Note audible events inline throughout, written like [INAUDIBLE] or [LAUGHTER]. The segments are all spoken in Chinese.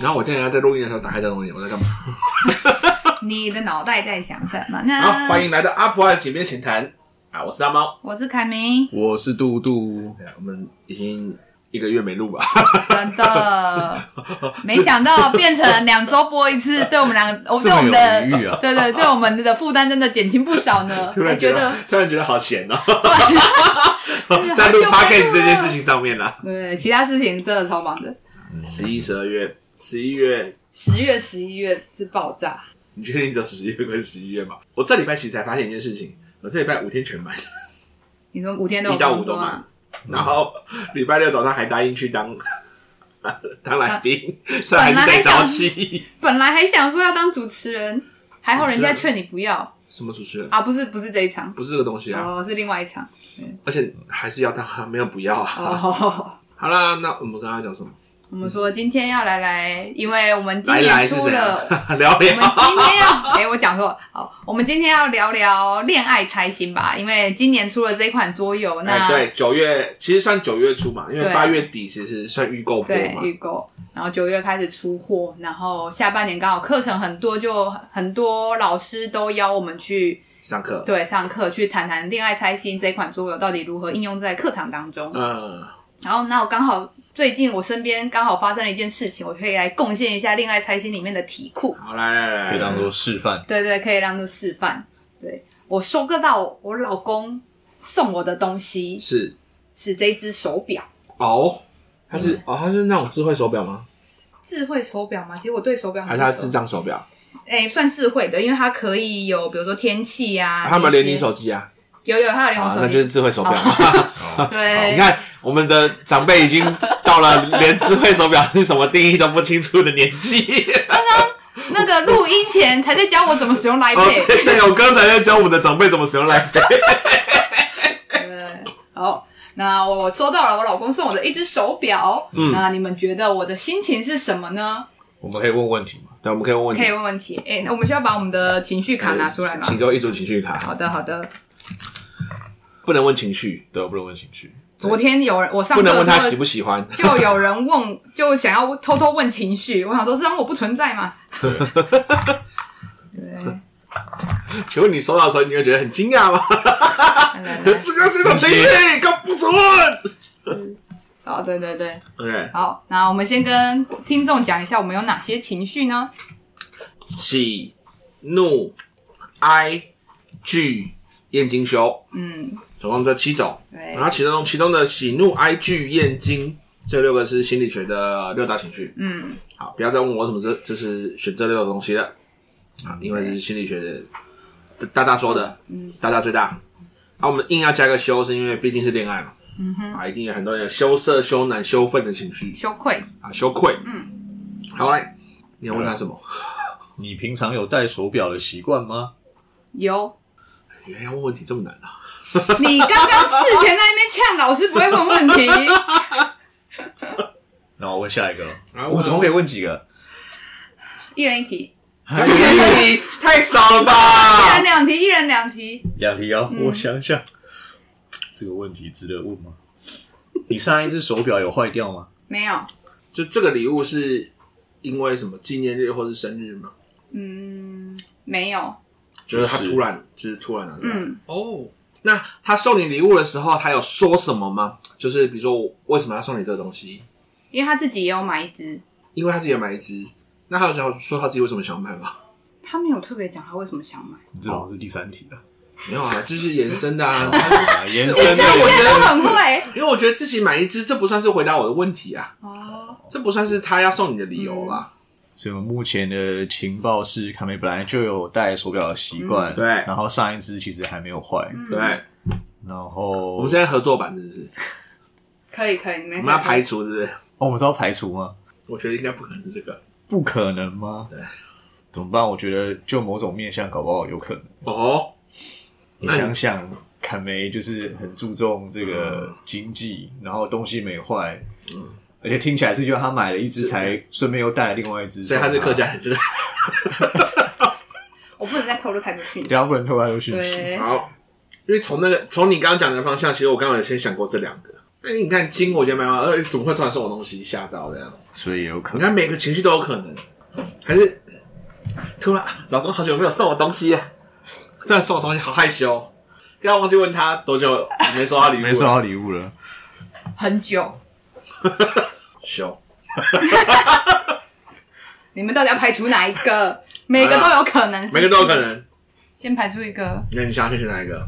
然后我现在在录音的时候打开这东西，我在干嘛？[LAUGHS] 你的脑袋在想什么呢？[LAUGHS] 好，欢迎来到阿普爱井边浅谈啊！我是大猫，我是凯明，我是杜杜。我们已经一个月没录吧？[LAUGHS] 真的，[LAUGHS] 没想到变成两周播一次，对我们两个，[LAUGHS] 我对我们的，啊、对对对，我们的负担真的减轻不少呢。突然觉得，突然觉得好闲哦，在录 podcast 这件事情上面啦。对，其他事情真的超忙的。十一、十二月。十一月，十月，十一月是爆炸。你确定只有十一月跟十一月吗？我这礼拜其实才发现一件事情，我这礼拜五天全满。你说五天都一到五都满，然后礼拜六早上还答应去当当来宾，虽然还是得早起。本来还想说要当主持人，还好人家劝你不要。什么主持人啊？不是不是这一场，不是这个东西啊，哦，是另外一场。而且还是要当，没有不要啊。[LAUGHS] 好啦，那我们刚刚讲什么？我们说今天要来来，因为我们今年出了来来 [LAUGHS] 聊聊。我们今天要，[LAUGHS] 哎、欸，我讲错，好，我们今天要聊聊恋爱拆心吧。因为今年出了这款桌游，那、欸、对九月其实算九月初嘛，因为八月底其实算预购货嘛，预购，然后九月开始出货，然后下半年刚好课程很多，就很多老师都邀我们去上课，对，上课去谈谈恋爱猜心这款桌游到底如何应用在课堂当中。嗯，然后那我刚好。最近我身边刚好发生了一件事情，我可以来贡献一下恋爱猜心里面的题库。好来，来，来，可以当做示范。对对，可以当做示范。对，我收割到我老公送我的东西是是这一只手表哦，它是、嗯、哦，它是那种智慧手表吗？智慧手表吗？其实我对手表还是它智障手表？哎、欸，算智慧的，因为它可以有比如说天气呀、啊，它有没有连你手机啊？有有，它有连我手机，那就是智慧手表。[LAUGHS] 对，你看我们的长辈已经。到了连智慧手表是什么定义都不清楚的年纪。刚刚那个录音前才在教我怎么使用 Pay。哦、对，对，我刚才在教我们的长辈怎么使用 Pay。对，好，那我收到了我老公送我的一只手表。嗯，那你们觉得我的心情是什么呢？我们可以问问题吗？对，我们可以问问题。可以问问题。哎、欸，那我们需要把我们的情绪卡拿出来吗？请给我一组情绪卡。好的，好的。不能问情绪，对，不能问情绪。昨天有人我上课不能问他喜不喜欢，就有人问，[LAUGHS] 就想要偷偷问情绪。我想说，是让我不存在吗？对。请问你收到的时候，你会觉得很惊讶吗？这个是一种情绪，可不准问。好，对对对，OK。好，那我们先跟听众讲一下，我们有哪些情绪呢？喜、怒、哀、惧、厌、惊、羞。嗯。总共这七种，然后其中其中的喜怒哀惧厌惊这六个是心理学的六大情绪。嗯，好，不要再问我什么这这是选这六个东西了啊，因为是心理学的大大说的，嗯，大大最大。那、啊、我们硬要加个羞，是因为毕竟是恋爱嘛。嗯哼，啊，一定有很多人有羞涩、羞赧、羞愤的情绪，羞愧啊，羞愧。嗯，好来，你要问他什么？[LAUGHS] 你平常有戴手表的习惯吗？有。原来要问问题这么难啊！[LAUGHS] 你刚刚事前在那边呛老师，不会问问题。[LAUGHS] 那我问下一个，我怎么可以问几个？一人一题，一人一题太少了吧？一人两题，一人两题，两题哦。我想想，这个问题值得问吗？你上一只手表有坏掉吗？没有。就这个礼物是因为什么纪念日或是生日吗？嗯，没有。就是他突然，就是突然的。嗯，哦。那他送你礼物的时候，他有说什么吗？就是比如说，为什么要送你这个东西？因为他自己也有买一只。因为他自己有买一只。那他有想说他自己为什么想买吗？他没有特别讲他为什么想买。你这好像是第三题了。没有啊，就是延伸的啊，[LAUGHS] 延伸的。[LAUGHS] 我觉得很会，因为我觉得自己买一只，这不算是回答我的问题啊。哦。这不算是他要送你的理由吧？所以，我们目前的情报是，卡梅本来就有戴手表的习惯，对。然后上一支其实还没有坏，对。然后我们现在合作版是不是？可以可以，我们要排除是不是？哦，我们是要排除吗？我觉得应该不可能是这个，不可能吗？对。怎么办？我觉得就某种面向，搞不好有可能。哦。你想想，卡梅就是很注重这个经济，然后东西没坏，嗯。而且听起来是，就他买了一只，才顺便又带了另外一只，所以他是客家人，就是。[LAUGHS] 我不能再透露太多讯息，不要不能透露太多讯息。好，因为从那个从你刚刚讲的方向，其实我刚刚也先想过这两个。哎，你看金，我觉得蛮好，呃，怎么会突然送我东西？吓到这样，所以有可能。你看每个情绪都有可能，还是突然老公好久没有送我东西，突然送我东西，好害羞。刚刚忘记问他多久没收到礼物，没收到礼物了，很久。[LAUGHS] 羞。[LAUGHS] 你们到底要排除哪一个？每个都有可能是是，每个都有可能。先排除一个。那你想要选哪一个？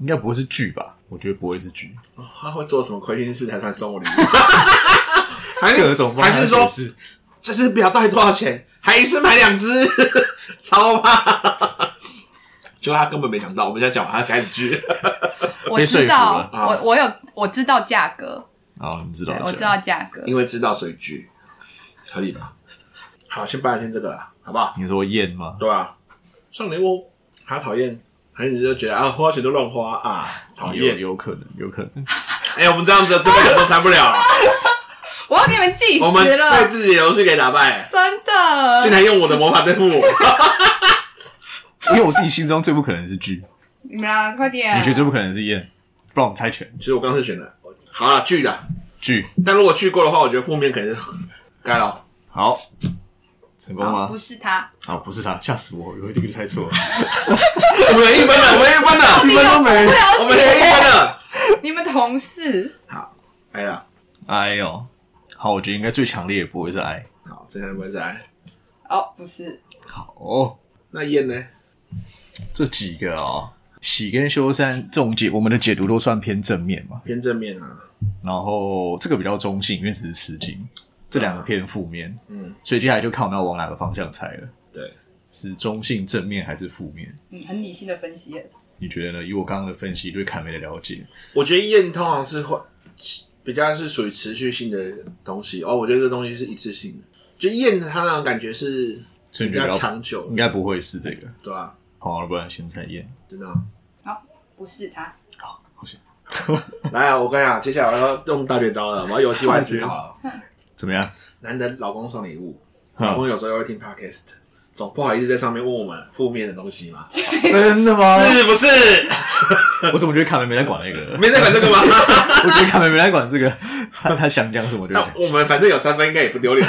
应该不会是剧吧？我觉得不会是剧。哦，他会做什么亏心事才算送我礼物？[LAUGHS] 还是各种还是说这只表到底多少钱？还一次买两只，[LAUGHS] 超怕！结果他根本没想到，我们现在讲完，他开始剧。我知道，我我有我知道价格。哦，你知道？我知道价格，因为知道水剧，合理吧？好，先办先这个了，好不好？你说验吗？对啊，送礼物还讨厌，还是你就觉得啊，花钱都乱花啊，讨厌，有可能，有可能。[LAUGHS] 哎，我们这样子，这个都参不了了。[LAUGHS] 我要给你们计时了，我们被自己的游戏给打败，真的。竟然用我的魔法对付我，[LAUGHS] 因为我自己心中最不可能是剧。你们俩快点！你觉得最不可能是验？不然我们猜拳。其实我刚是选的。好了，剧的剧，但如果去过的话，我觉得负面肯定是 [LAUGHS] 该了。好，成功吗？不是他，啊，不是他，吓死我！我一定猜错了。[LAUGHS] 我们一分了，我们一分了，一分都没，我们一分了。你们同事，好，哎呀，哎呦，好，我觉得应该最强烈也不会是爱。好，最强烈不会是爱。哦，不是。好，那燕呢？这几个哦。喜跟修三这种解，我们的解读都算偏正面嘛？偏正面啊。然后这个比较中性，因为只是吃惊。这两个偏负面。嗯。所以接下来就看我们要往哪个方向猜了。对。是中性、正面还是负面？嗯，很理性的分析。你觉得呢？以我刚刚的分析，对卡梅的了解，我觉得验通常是会比较是属于持续性的东西哦。我觉得这东西是一次性的，就验它那种感觉是比较长久，应该不会是这个，对啊。好了，不然先猜验，真的。好，不是他。好，不是。[LAUGHS] 来啊，我跟你讲，接下来我要用大绝招了，我要游戏玩思考。[LAUGHS] 怎么样？难得老公送礼物，老公有时候又会听 podcast，总不好意思在上面问我们负面的东西嘛？[LAUGHS] 真的吗？是不是？我怎么觉得卡梅没在管那个？没在管这个吗？我觉得卡梅没在管这个，他他想讲什么就讲。我们反正有三分，应该也不丢脸。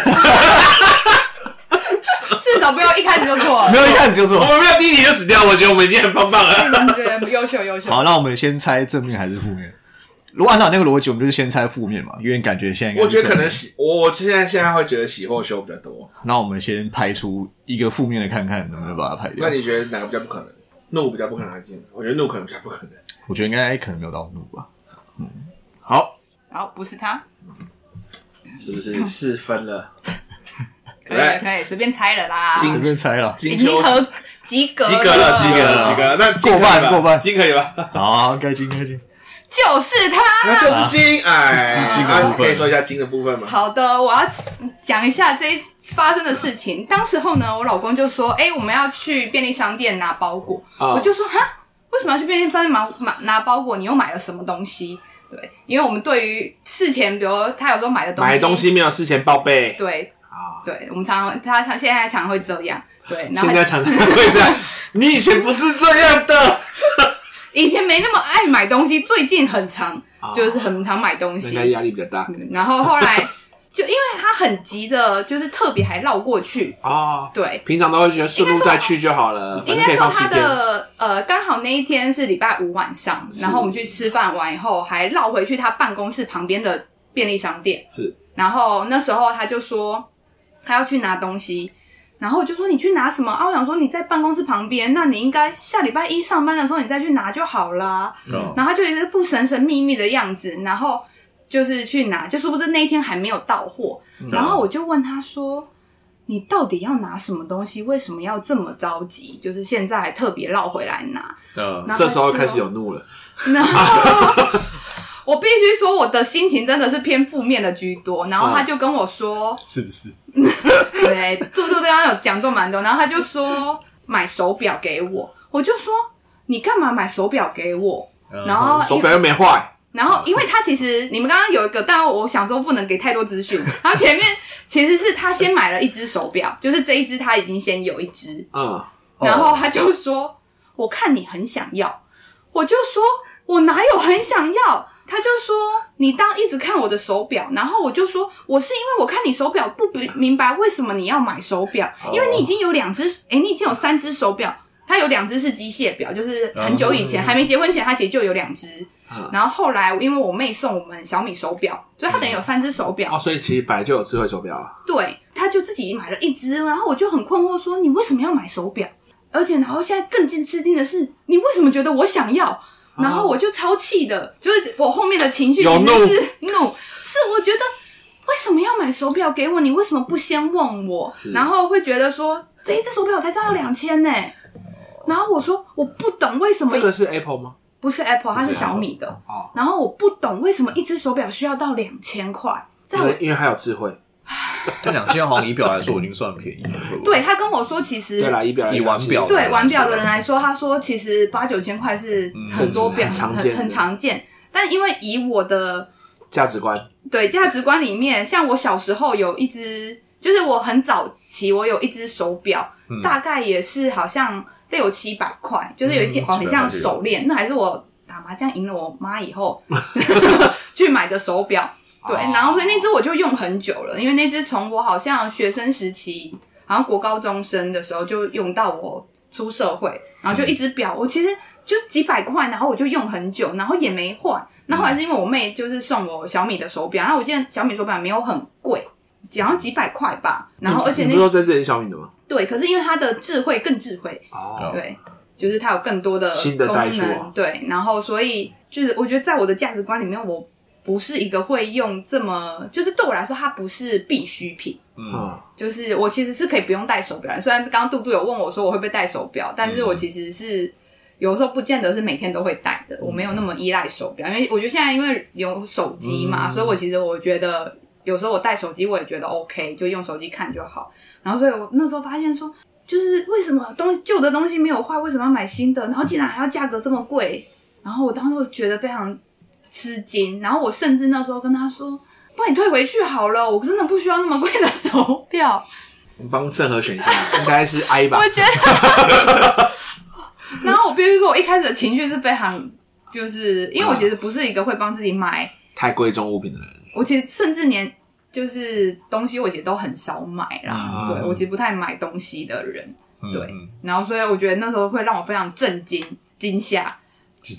不要一开始就错，没有一开始就错，我们没有第一题就死掉，我觉得我们已经很棒棒了。对，优秀优秀。好，那我们先猜正面还是负面？如果按照那个逻辑，我们就是先猜负面嘛，因为感觉现在我觉得可能喜，我我现在现在会觉得喜或修比较多。那我们先排除一个负面的，看看能不能把它排掉。那你觉得哪个比较不可能？怒比较不可能还是？我觉得怒可能比较不可能。我觉得应该可能没有到怒吧。嗯，好，好，不是他，是不是四分了？可以可以随便猜了啦，随便猜了，已经合及格，及格了，及格了，及格，那过半过半，金可以吧？好，该金该金，就是他，那就是金，哎，金的部分，可以说一下金的部分吗？好的，我要讲一下这发生的事情。当时候呢，我老公就说：“哎，我们要去便利商店拿包裹。”我就说：“哈，为什么要去便利商店拿买拿包裹？你又买了什么东西？”对，因为我们对于事前，比如他有时候买的东西，买东西没有事前报备，对。对，我们常常他他现在常常会这样，对，然后现在常常会这样。[LAUGHS] 你以前不是这样的，以前没那么爱买东西，最近很常，就是很常买东西，应该压力比较大。然后后来就因为他很急着，就是特别还绕过去啊。对，平常都会觉得顺路再去就好了。应该说他的呃，刚好那一天是礼拜五晚上，然后我们去吃饭完以后，还绕回去他办公室旁边的便利商店。是，然后那时候他就说。他要去拿东西，然后我就说，你去拿什么啊？我想说你在办公室旁边，那你应该下礼拜一上班的时候你再去拿就好了。嗯。然后他就一直副神神秘秘的样子，然后就是去拿，就是不是那一天还没有到货。嗯。然后我就问他说：“你到底要拿什么东西？为什么要这么着急？就是现在还特别绕回来拿？”嗯。这时候开始有怒了。然后 [LAUGHS] 我必须说，我的心情真的是偏负面的居多。然后他就跟我说：“ [LAUGHS] 是不是？” [LAUGHS] 对，杜杜刚刚有讲中蛮多。然后他就说买手表给我，我就说你干嘛买手表给我？然后手表又没坏。然后因为他其实你们刚刚有一个，但我想说不能给太多资讯。然后前面其实是他先买了一只手表，就是这一只他已经先有一只。嗯。然后他就说：“我看你很想要。”我就说我哪有很想要？他就说你当一直看我的手表，然后我就说我是因为我看你手表不明白为什么你要买手表，因为你已经有两只，诶，你已经有三只手表。他有两只是机械表，就是很久以前还没结婚前，他其实就有两只。然后后来因为我妹送我们小米手表，所以他等于有三只手表。哦，所以其实本来就有智慧手表啊。对，他就自己买了一只，然后我就很困惑，说你为什么要买手表？而且然后现在更惊吃惊的是，你为什么觉得我想要？然后我就超气的，就是我后面的情绪其实是怒，[LAUGHS] 是我觉得为什么要买手表给我？你为什么不先问我？然后会觉得说这一只手表才要两千呢？然后我说我不懂为什么这个是 Apple 吗？不是 Apple，它是小米的。哦。然后我不懂为什么一只手表需要到两千块？在我因为还有智慧。[LAUGHS] 对两千好像仪表来说已经算便宜了。对，他跟我说，其实对啦，仪表以玩表对玩表的人来说，他说其实八九千块是很多表很很，很常见。但因为以我的价值观，对价值观里面，像我小时候有一只，就是我很早期我有一只手表，嗯、大概也是好像。六七百块，就是有一天哦，很像手链，那还是我打麻将赢了我妈以后 [LAUGHS] [LAUGHS] 去买的手表。对，然后所以那只我就用很久了，因为那只从我好像学生时期，好像国高中生的时候就用到我出社会，然后就一只表，我其实就几百块，然后我就用很久，然后也没换。那后来是因为我妹就是送我小米的手表，然后我记得小米手表没有很贵。好像几百块吧，然后而且那你不是说在这里小米的吗？对，可是因为它的智慧更智慧哦，对，就是它有更多的新的代数，对，然后所以就是我觉得在我的价值观里面，我不是一个会用这么，就是对我来说它不是必需品，嗯，就是我其实是可以不用戴手表，虽然刚刚杜杜有问我说我会不会戴手表，但是我其实是有时候不见得是每天都会戴的，我没有那么依赖手表，因为我觉得现在因为有手机嘛，所以我其实我觉得。有时候我带手机，我也觉得 OK，就用手机看就好。然后，所以我那时候发现说，就是为什么东西旧的东西没有坏，为什么要买新的？然后竟然还要价格这么贵。然后我当时觉得非常吃惊。然后我甚至那时候跟他说：“帮你退回去好了，我真的不需要那么贵的手表。[LAUGHS] ”你帮盛和选一下，应该是 I 吧？我觉得。[LAUGHS] 然后我必须说，我一开始的情绪是非常，就是因为我其实不是一个会帮自己买太贵重物品的人。我其实甚至连就是东西，我其实都很少买啦。嗯、对，我其实不太买东西的人，嗯、对。然后所以我觉得那时候会让我非常震惊、惊吓，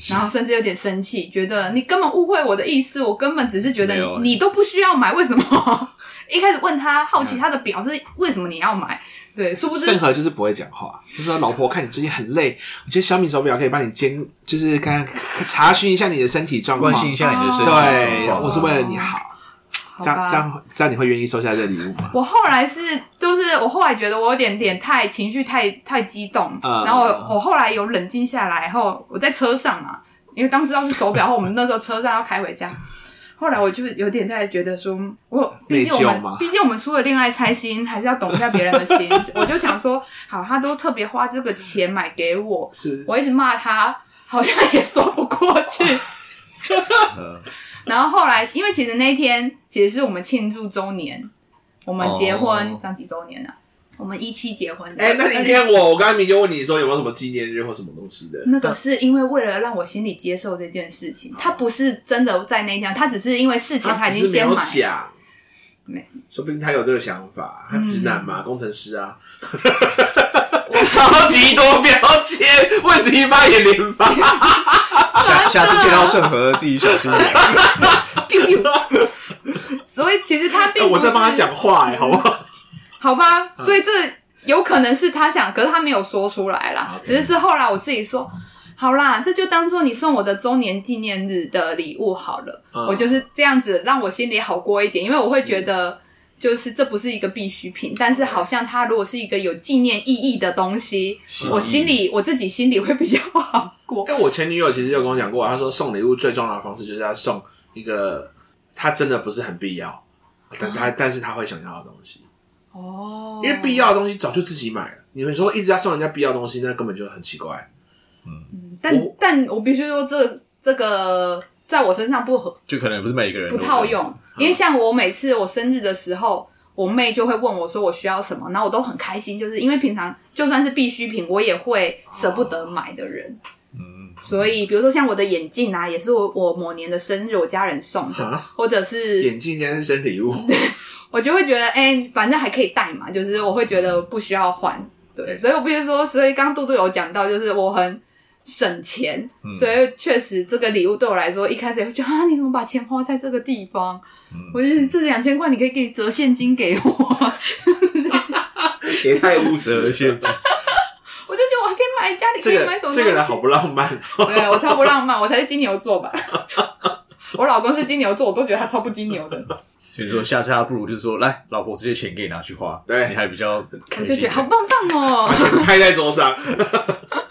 然后甚至有点生气，觉得你根本误会我的意思。我根本只是觉得你都不需要买，为什么？[LAUGHS] 一开始问他好奇他的表是为什么你要买？对，殊不知。盛和就是不会讲话，就说老婆看你最近很累，我觉得小米手表可以帮你监，就是看查询一下你的身体状况，关心一下你的身体状况。对，我是为了你好。这样这样这样你会愿意收下这个礼物吗？我后来是就是我后来觉得我有点点太情绪太太激动，嗯、然后我，我后来有冷静下来后，我在车上嘛，因为当时要是手表后，我们那时候车上要开回家。后来我就有点在觉得说，我毕竟我们毕竟我们出了恋爱猜心，还是要懂一下别人的心。我就想说，好，他都特别花这个钱买给我，是我一直骂他，好像也说不过去。[LAUGHS] 然后后来，因为其实那一天其实是我们庆祝周年，我们结婚这样几周年了？我们一期结婚。哎，那你骗我，我刚才明就问你说有没有什么纪念日或什么东西的？那个是因为为了让我心里接受这件事情，他不是真的在那一天，他只是因为事情他已经先买。没，说不定他有这个想法，他直男嘛，工程师啊。超级多标签，问题发言连发。[LAUGHS] 下下次见到盛和自己小心点。[LAUGHS] 所以其实他并我在帮他讲话哎，好不好？好吧，所以这有可能是他想，可是他没有说出来啦。只是是后来我自己说，好啦，这就当做你送我的周年纪念日的礼物好了。我就是这样子，让我心里好过一点，因为我会觉得。就是这不是一个必需品，但是好像它如果是一个有纪念意义的东西，我心里我自己心里会比较好过。因为我前女友其实有跟我讲过，她说送礼物最重要的方式就是要送一个她真的不是很必要，但她但是她会想要的东西。哦，因为必要的东西早就自己买了，你会说一直要送人家必要的东西，那根本就很奇怪。嗯，但我但我必须说这这个在我身上不合，就可能不是每一个人不套用。因为像我每次我生日的时候，我妹就会问我说我需要什么，然后我都很开心，就是因为平常就算是必需品，我也会舍不得买的人。嗯，所以比如说像我的眼镜啊，也是我我某年的生日，我家人送的，啊或者是眼镜现在是生礼物，[LAUGHS] 我就会觉得，哎、欸，反正还可以戴嘛，就是我会觉得不需要换，对，所以我必须说，所以刚杜杜有讲到，就是我很省钱，嗯、所以确实这个礼物对我来说，一开始也会觉得啊，你怎么把钱花在这个地方？嗯、我觉得这两千块你可以给折现金给我，也太物质了，现金。我就觉得我还可以买家里可以买什么、这个？这个人好不浪漫，对我超不浪漫，我才是金牛座吧？[LAUGHS] 我老公是金牛座，我都觉得他超不金牛的。所以说，下次他不如就是说，来，老婆，这些钱给你拿去花，对你还比较。我就觉得好棒棒哦，[LAUGHS] 把钱拍在桌上。[LAUGHS]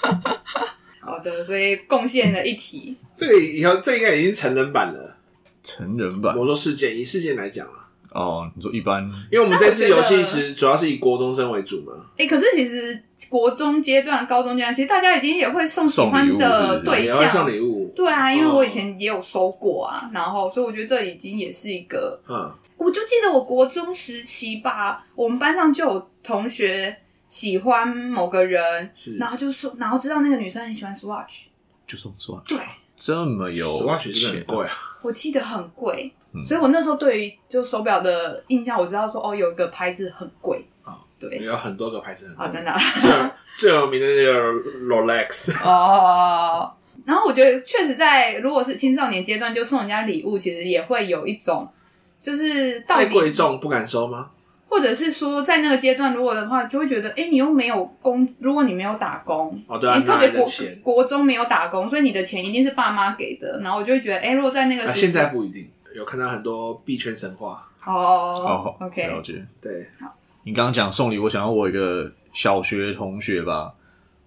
好的，所以贡献了一题。[LAUGHS] 这个以后，这应该已经是成人版了。成人版，我说事件，以事件来讲啊。哦，你说一般，因为我们这次游戏其实主要是以国中生为主嘛。哎、欸，可是其实国中阶段、高中阶段，其实大家已经也会送喜欢的对象，送礼物。对啊，因为我以前也有收过啊，然后所以我觉得这已经也是一个，嗯，我就记得我国中时期吧，我们班上就有同学喜欢某个人，是，然后就说，然后知道那个女生很喜欢 Swatch，就送 Swatch，对，这么有 Swatch 是很贵啊，我记得很贵。所以，我那时候对于就手表的印象，我知道说哦，有一个牌子很贵。啊，对，有很多个牌子很贵。啊，真的。[LAUGHS] 最有名的那个 Rolex 哦。然后我觉得，确实在如果是青少年阶段，就送人家礼物，其实也会有一种就是太贵重不敢收吗？或者是说，在那个阶段，如果的话，就会觉得，哎，你又没有工，如果你没有打工，哦，对啊，你特别国国中没有打工，所以你的钱一定是爸妈给的。然后我就会觉得，哎，如果在那个时，现在不一定。有看到很多币圈神话哦，OK，了解。对，好。你刚刚讲送礼，我想要我一个小学同学吧，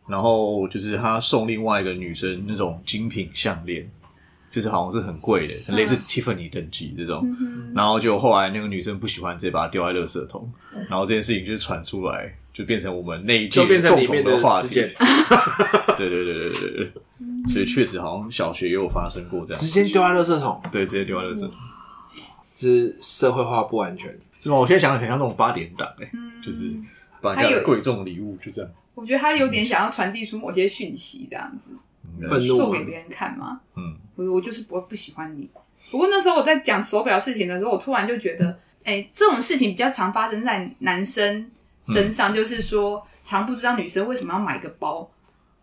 然后就是他送另外一个女生那种精品项链，就是好像是很贵的，很类似 Tiffany 等级这种。嗯、然后就后来那个女生不喜欢，直接把它丢在垃圾桶。嗯、然后这件事情就是传出来，就变成我们那一届共同的话题。[LAUGHS] 对对对对对对。所以确实好像小学也有发生过这样，直接丢在垃圾桶，对，直接丢在垃圾桶，就是社会化不安全，是吗？我现在想想很像那种八点档，哎，就是把人家贵重的礼物就这样。我觉得他有点想要传递出某些讯息，这样子，愤怒，送给别人看吗？嗯，我我就是不不喜欢你。不过那时候我在讲手表事情的时候，我突然就觉得，哎，这种事情比较常发生在男生身上，就是说，常不知道女生为什么要买个包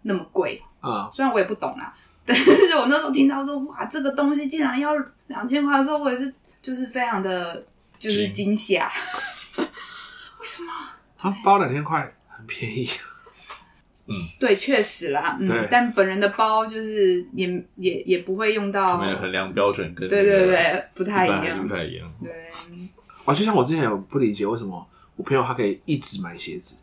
那么贵。啊，虽然我也不懂啊，但是我那时候听到说，哇，这个东西竟然要两千块的时候，我也是就是非常的，就是惊吓。[LAUGHS] 为什么？它包两千块很便宜。嗯，对，确实啦。嗯，但本人的包就是也也也不会用到。没有衡量标准跟、那个、对对对，不太一样，不太一样。对。啊，就像我之前有不理解为什么我朋友他可以一直买鞋子。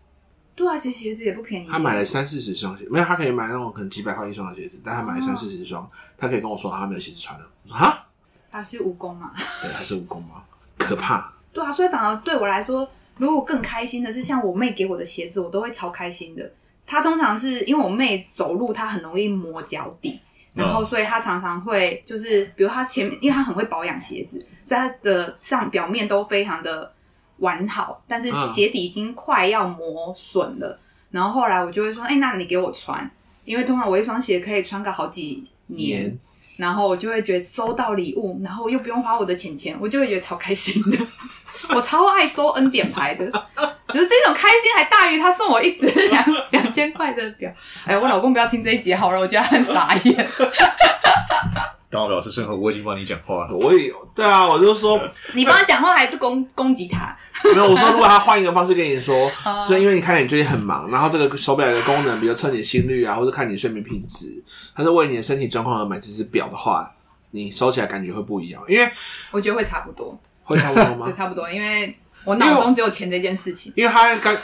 对啊，其实鞋子也不便宜。他买了三四十双鞋，没有，他可以买那种可能几百块一双的鞋子，但他买了三四十双，哦、他可以跟我说他没有鞋子穿了。我说哈，他是蜈蚣嘛？[LAUGHS] 对，他是蜈蚣嘛？可怕。对啊，所以反而对我来说，如果更开心的是，像我妹给我的鞋子，我都会超开心的。她通常是因为我妹走路，她很容易磨脚底，然后所以她常常会就是，比如她前面，因为她很会保养鞋子，所以她的上表面都非常的。完好，但是鞋底已经快要磨损了。嗯、然后后来我就会说：“哎、欸，那你给我穿，因为通常我一双鞋可以穿个好几年。年”然后我就会觉得收到礼物，然后又不用花我的钱钱，我就会觉得超开心的。[LAUGHS] 我超爱收恩典牌的，就是这种开心还大于他送我一只 [LAUGHS] 两两千块的表。哎，我老公不要听这一集好了，我觉得很傻眼。当我老师，生活我已经帮你讲话了。我也对啊，我就说 [LAUGHS] 你帮他讲话还是攻攻击他？没有，我说如果他换一个方式跟你说，[LAUGHS] 所以因为你看你最近很忙，然后这个手表有个功能，比如测你心率啊，或者看你睡眠品质，他是为你的身体状况而买这只表的话，你收起来感觉会不一样。因为我觉得会差不多，会差不多吗？对，差不多。因为我脑中只有钱这件事情。因为，他刚，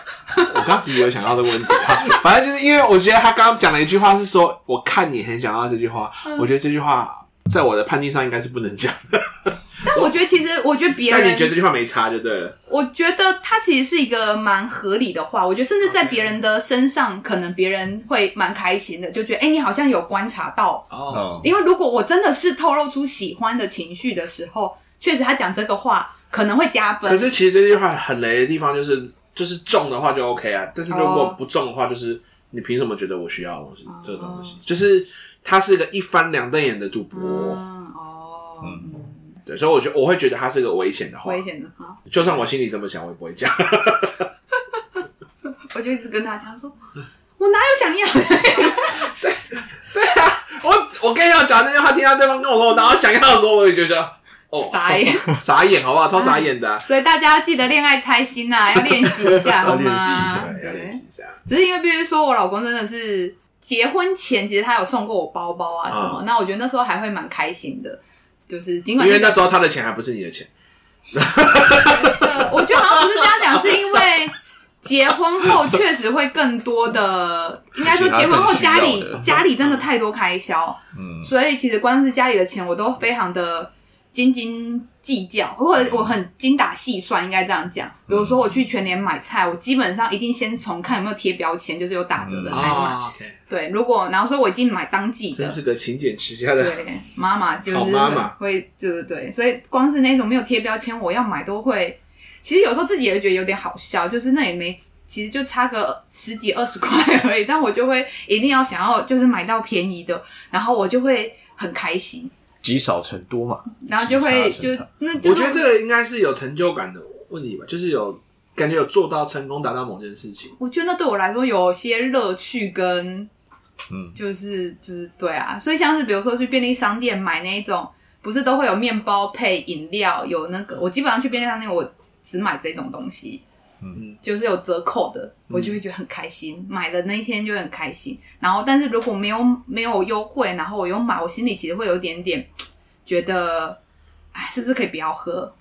我刚自己有想到这个问题哈，[LAUGHS] 反正就是因为我觉得他刚刚讲了一句话是说，我看你很想要这句话，我觉得这句话。在我的判定上，应该是不能讲的。[LAUGHS] 但我觉得，其实我觉得别人，但你觉得这句话没差就对了。我觉得它其实是一个蛮合理的话。我觉得，甚至在别人的身上，可能别人会蛮开心的，就觉得，哎、欸，你好像有观察到哦。因为如果我真的是透露出喜欢的情绪的时候，确实他讲这个话可能会加分。可是，其实这句话很雷的地方就是，就是中的话就 OK 啊。但是如果不中的话，就是你凭什么觉得我需要的东西？这个东西就是。它是一个一翻两瞪眼的赌博。嗯哦，嗯，对，所以我觉得我会觉得它是个危险的话，危险的话，就算我心里这么想，我也不会讲。[LAUGHS] 我就一直跟他讲说，我哪有想要？[LAUGHS] 对对啊，我我跟你要讲那句话，听到对方跟我说我哪有想要的时候，我也觉得哦，傻眼，[LAUGHS] 傻眼，好不好？[LAUGHS] 超傻眼的。所以大家要记得恋爱猜心 [LAUGHS] 呐，要练习一下，好吗？要练习一下，要练习一下。只是因为，比如说我老公真的是结婚前，其实他有送过我包包啊什么，那我觉得那时候还会蛮开心的，就是尽管因为那时候他的钱还不是你的钱。我觉得好像不是这样讲，是因为。结婚后确实会更多的，应该说结婚后家里家里真的太多开销，嗯，所以其实光是家里的钱我都非常的斤斤计较，或者我很精打细算，应该这样讲。比如说我去全联买菜，我基本上一定先从看有没有贴标签，就是有打折的才买。哦 okay、对，如果然后说我已经买当季的，真是个勤俭持家的对妈妈，就是妈妈会就是对，所以光是那种没有贴标签，我要买都会。其实有时候自己也会觉得有点好笑，就是那也没，其实就差个十几二十块而已，但我就会一定要想要就是买到便宜的，然后我就会很开心。积少成多嘛，然后就会就那，我觉得这个应该是有成就感的问题吧，就是有感觉有做到成功达到某件事情。我觉得那对我来说有些乐趣跟嗯，就是就是对啊，所以像是比如说去便利商店买那种，不是都会有面包配饮料，有那个我基本上去便利商店我。只买这种东西，嗯，就是有折扣的，我就会觉得很开心。嗯、买的那一天就很开心。然后，但是如果没有没有优惠，然后我又买，我心里其实会有点点觉得，哎，是不是可以不要喝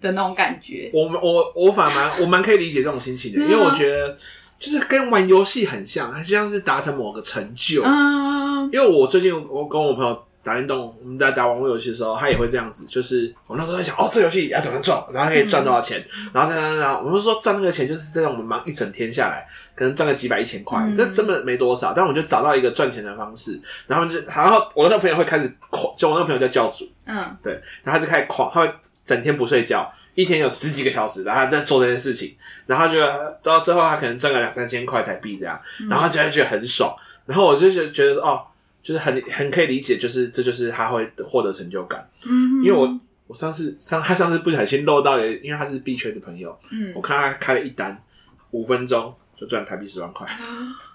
的那种感觉？我我我反而蛮我蛮可以理解这种心情的，因为我觉得就是跟玩游戏很像，它就像是达成某个成就。嗯，因为我最近我跟我朋友。打电动，我们在打网络游戏的时候，他也会这样子。就是我那时候在想，哦，这游戏要怎么赚，然后可以赚多少钱，嗯、然后再然后我们说赚那个钱，就是这样，我们忙一整天下来，可能赚个几百一千块，那、嗯、真的没多少。但我就找到一个赚钱的方式，然后就，然后我那个朋友会开始狂，就我那个朋友叫教主，嗯，对，然后他就开始狂，他会整天不睡觉，一天有十几个小时，然后他在做这件事情，然后就到最后他可能赚个两三千块台币这样，然后就会觉得很爽，然后我就觉觉得说，哦。就是很很可以理解，就是这就是他会获得成就感。嗯，因为我我上次上他上次不小心漏到，因为他是币圈的朋友，嗯，我看他开了一单，五分钟就赚台币十万块。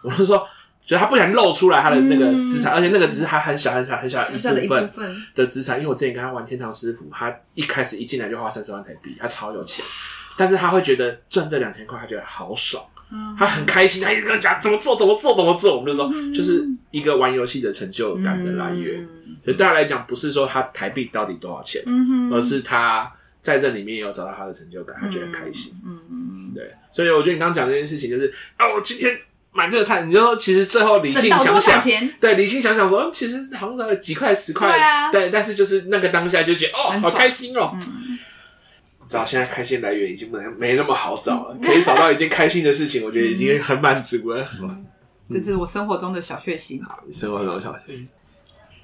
我就说，觉得他不想露出来他的那个资产，而且那个只是他很小很小很小一部分的资产。因为我之前跟他玩天堂师傅，他一开始一进来就花三十万台币，他超有钱，但是他会觉得赚这两千块，他觉得好爽。他很开心，他一直跟他讲怎么做，怎么做，怎么做。我们就说，就是一个玩游戏的成就感的来源。嗯、所以对他来讲，不是说他台币到底多少钱，嗯、而是他在这里面有找到他的成就感，他觉得很开心。嗯嗯，对。所以我觉得你刚刚讲这件事情，就是啊，我今天买这个菜，你就说其实最后理性想想，对，理性想想说，其实好像才几块十块，对但是就是那个当下就觉得哦，好开心哦。嗯找现在开心来源已经没没那么好找了，[LAUGHS] 可以找到一件开心的事情，我觉得已经很满足了。嗯，这是我生活中的小确幸。好，生活中的小确幸。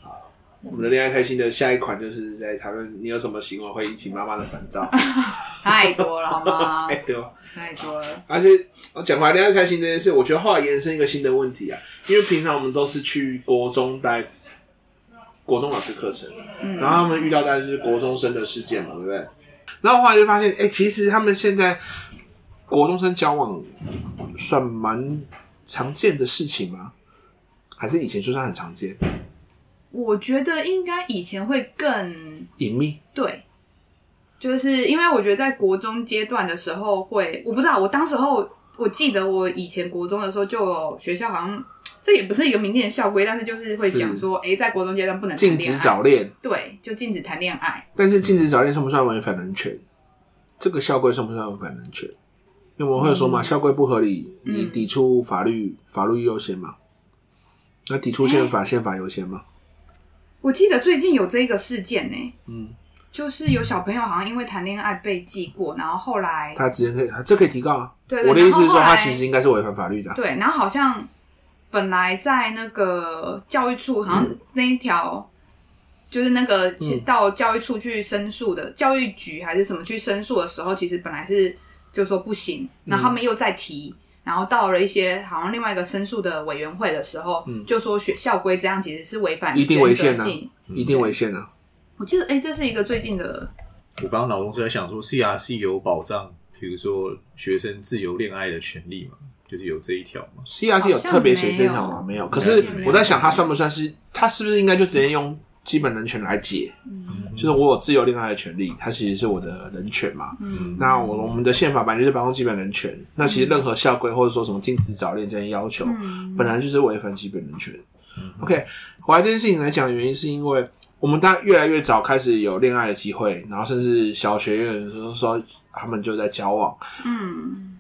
好，我们的恋爱开心的下一款就是在讨论你有什么行为会引起妈妈的烦躁。[LAUGHS] 太多了，好吗？[LAUGHS] 太多，太多了。而且我讲回来恋爱开心这件事，我觉得后来延伸一个新的问题啊，因为平常我们都是去国中待国中老师课程，嗯，然后他们遇到的就是国中生的事件嘛，对不对？然后后来就发现，哎、欸，其实他们现在国中生交往算蛮常见的事情吗？还是以前就算很常见？我觉得应该以前会更隐秘。对，就是因为我觉得在国中阶段的时候会，我不知道，我当时候我记得我以前国中的时候就有学校好像。这也不是一个明定的校规，但是就是会讲说，哎是，在国中阶段不能禁止早恋，对，就禁止谈恋爱。但是禁止早恋算不算违反人权？这个校规算不算违反人权？因为我们会说嘛，嗯、校规不合理，你抵触法律，嗯、法律优先嘛？那抵触宪法，宪法优先吗？我记得最近有这个事件呢、欸，嗯，就是有小朋友好像因为谈恋爱被记过，然后后来他直接可以，这可以提告啊。我的意思是说，他其实应该是违反法律的。对，然后好像。本来在那个教育处，好像那一条、嗯、就是那个到教育处去申诉的、嗯、教育局还是什么去申诉的时候，其实本来是就说不行，然后他们又再提，嗯、然后到了一些好像另外一个申诉的委员会的时候，嗯、就说学校规这样其实是违反一定违宪的，一定违宪的。我记得，哎、欸，这是一个最近的。我刚刚脑中是在想说，CRC 有保障，比如说学生自由恋爱的权利嘛，就是有这一条嘛。CRC 有特别写这条吗？没有。可是我在想，它算不算是？它是不是应该就直接用基本人权来解？嗯，就是我有自由恋爱的权利，它其实是我的人权嘛。嗯，那我我们的宪法本来就是保障基本人权。那其实任何校规或者说什么禁止早恋这些要求，嗯、本来就是违反基本人权。嗯、OK，回来这件事情来讲的原因是因为。我们大家越来越早开始有恋爱的机会，然后甚至小学有人说说他们就在交往。嗯，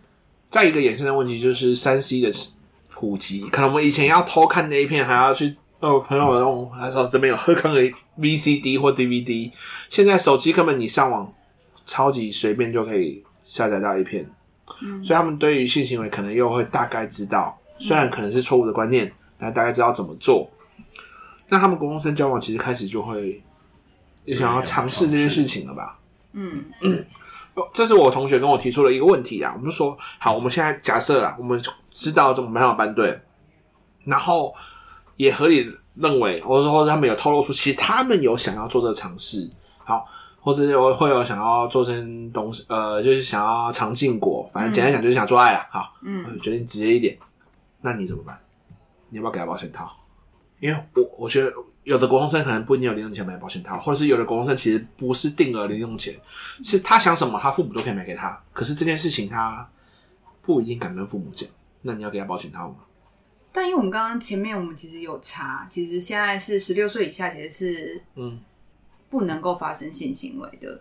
再一个衍生的问题就是三 C 的普及，可能我们以前要偷看那一片，还要去哦朋友用，还说这边有喝康的 VCD 或 DVD，现在手机根本你上网超级随便就可以下载到一片。嗯，所以他们对于性行为可能又会大概知道，虽然可能是错误的观念，但大概知道怎么做。那他们国中生交往，其实开始就会也想要尝试这件事情了吧？嗯嗯，[CLEARS THROAT] 这是我同学跟我提出了一个问题啊。我们就说，好，我们现在假设啊，我们知道这种没有班队，然后也合理认为，或者说或者他们有透露出，其实他们有想要做这个尝试，好，或者有会有想要做成东西，呃，就是想要尝禁果，反正简单讲就是想做爱了。好，嗯，决定直接一点，那你怎么办？你要不要给他保险套？因为我我觉得有的国中生可能不一定有零用钱买保险套，或者是有的国中生其实不是定额零用钱，是他想什么他父母都可以买给他，可是这件事情他不一定敢跟父母讲，那你要给他保险套吗？但因为我们刚刚前面我们其实有查，其实现在是十六岁以下其实是嗯不能够发生性行为的，嗯、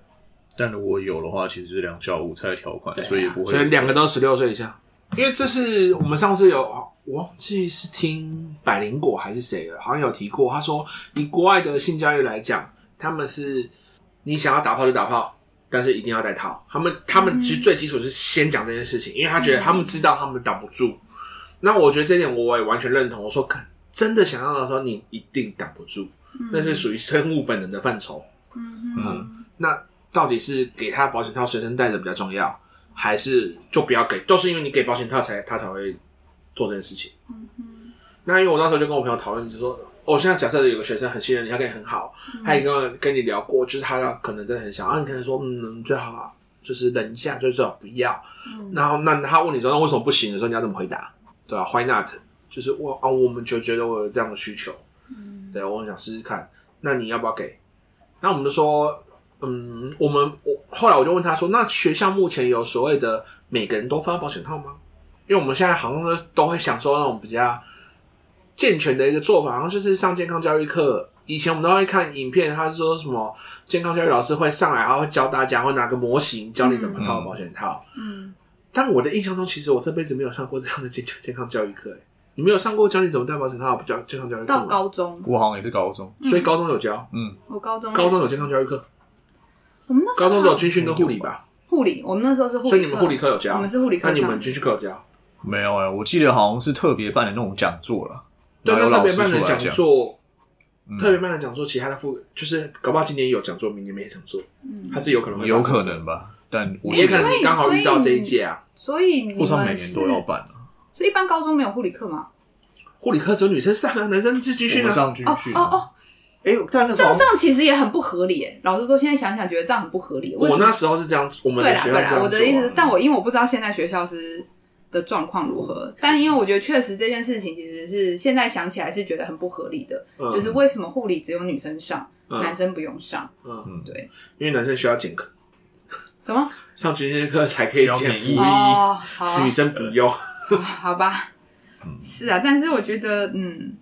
但如果有的话，其实是两小无猜条款，啊、所以也不会，所以两个都十六岁以下。因为这是我们上次有，我忘记是听百灵果还是谁了，好像有提过。他说，以国外的性教育来讲，他们是你想要打炮就打炮，但是一定要带套。他们他们其实最基础是先讲这件事情，因为他觉得他们知道他们挡不住。那我觉得这点我也完全认同。我说，真的想要的时候，你一定挡不住，那是属于生物本能的范畴。嗯嗯，那到底是给他保险套随身带着比较重要？还是就不要给，都是因为你给保险套才他才会做这件事情。嗯哼。那因为我那时候就跟我朋友讨论，就说，我现在假设有个学生很信任你，他跟你很好，嗯、他也跟跟你聊过，就是他可能真的很想啊，你可能说，嗯，最好啊就是忍一下，就是最好不要。嗯。然后那他问你说，那为什么不行的时候，你要怎么回答？对吧、啊？Why not？就是我啊，我们就觉得我有这样的需求。嗯。对，我很想试试看。那你要不要给？那我们就说。嗯，我们我后来我就问他说：“那学校目前有所谓的每个人都发保险套吗？”因为我们现在好像都都会想说那种比较健全的一个做法，好像就是上健康教育课。以前我们都会看影片，他说什么健康教育老师会上来，然后会教大家，会拿个模型教你怎么套保险套。嗯，但我的印象中，其实我这辈子没有上过这样的健健康教育课。诶，你没有上过教你怎么戴保险套教健康教育课？到高中，我好像也是高中，所以高中有教。嗯，我高中高中有健康教育课。我们那时候高中只有军训跟护理吧？护理，我们那时候是护理，所以你们护理课有教？我们是护理课，那你们军训课有教？没有哎、欸，我记得好像是特别办的那种讲座了。对，那特别办的讲座，嗯、特别办的讲座，其他的副就是搞不好今年有讲座，明年没讲座，嗯，还是有可能会，有可能吧？但我也可能你刚好遇到这一届啊，所以你们是每年都要办啊。所以一般高中没有护理课吗？护理课只有女生上啊，男生是军训啊，上军训哦哦。哎，这样这样其实也很不合理。哎，老实说，现在想想觉得这样很不合理。我那时候是这样，我们的学校是这样做。我的意思是，但我因为我不知道现在学校是的状况如何，但因为我觉得确实这件事情其实是现在想起来是觉得很不合理的，就是为什么护理只有女生上，男生不用上？嗯，对，因为男生需要减课。什么？[LAUGHS] 上军训课才可以减一，哦，好，女生不用。[LAUGHS] 好吧，是啊，但是我觉得，嗯。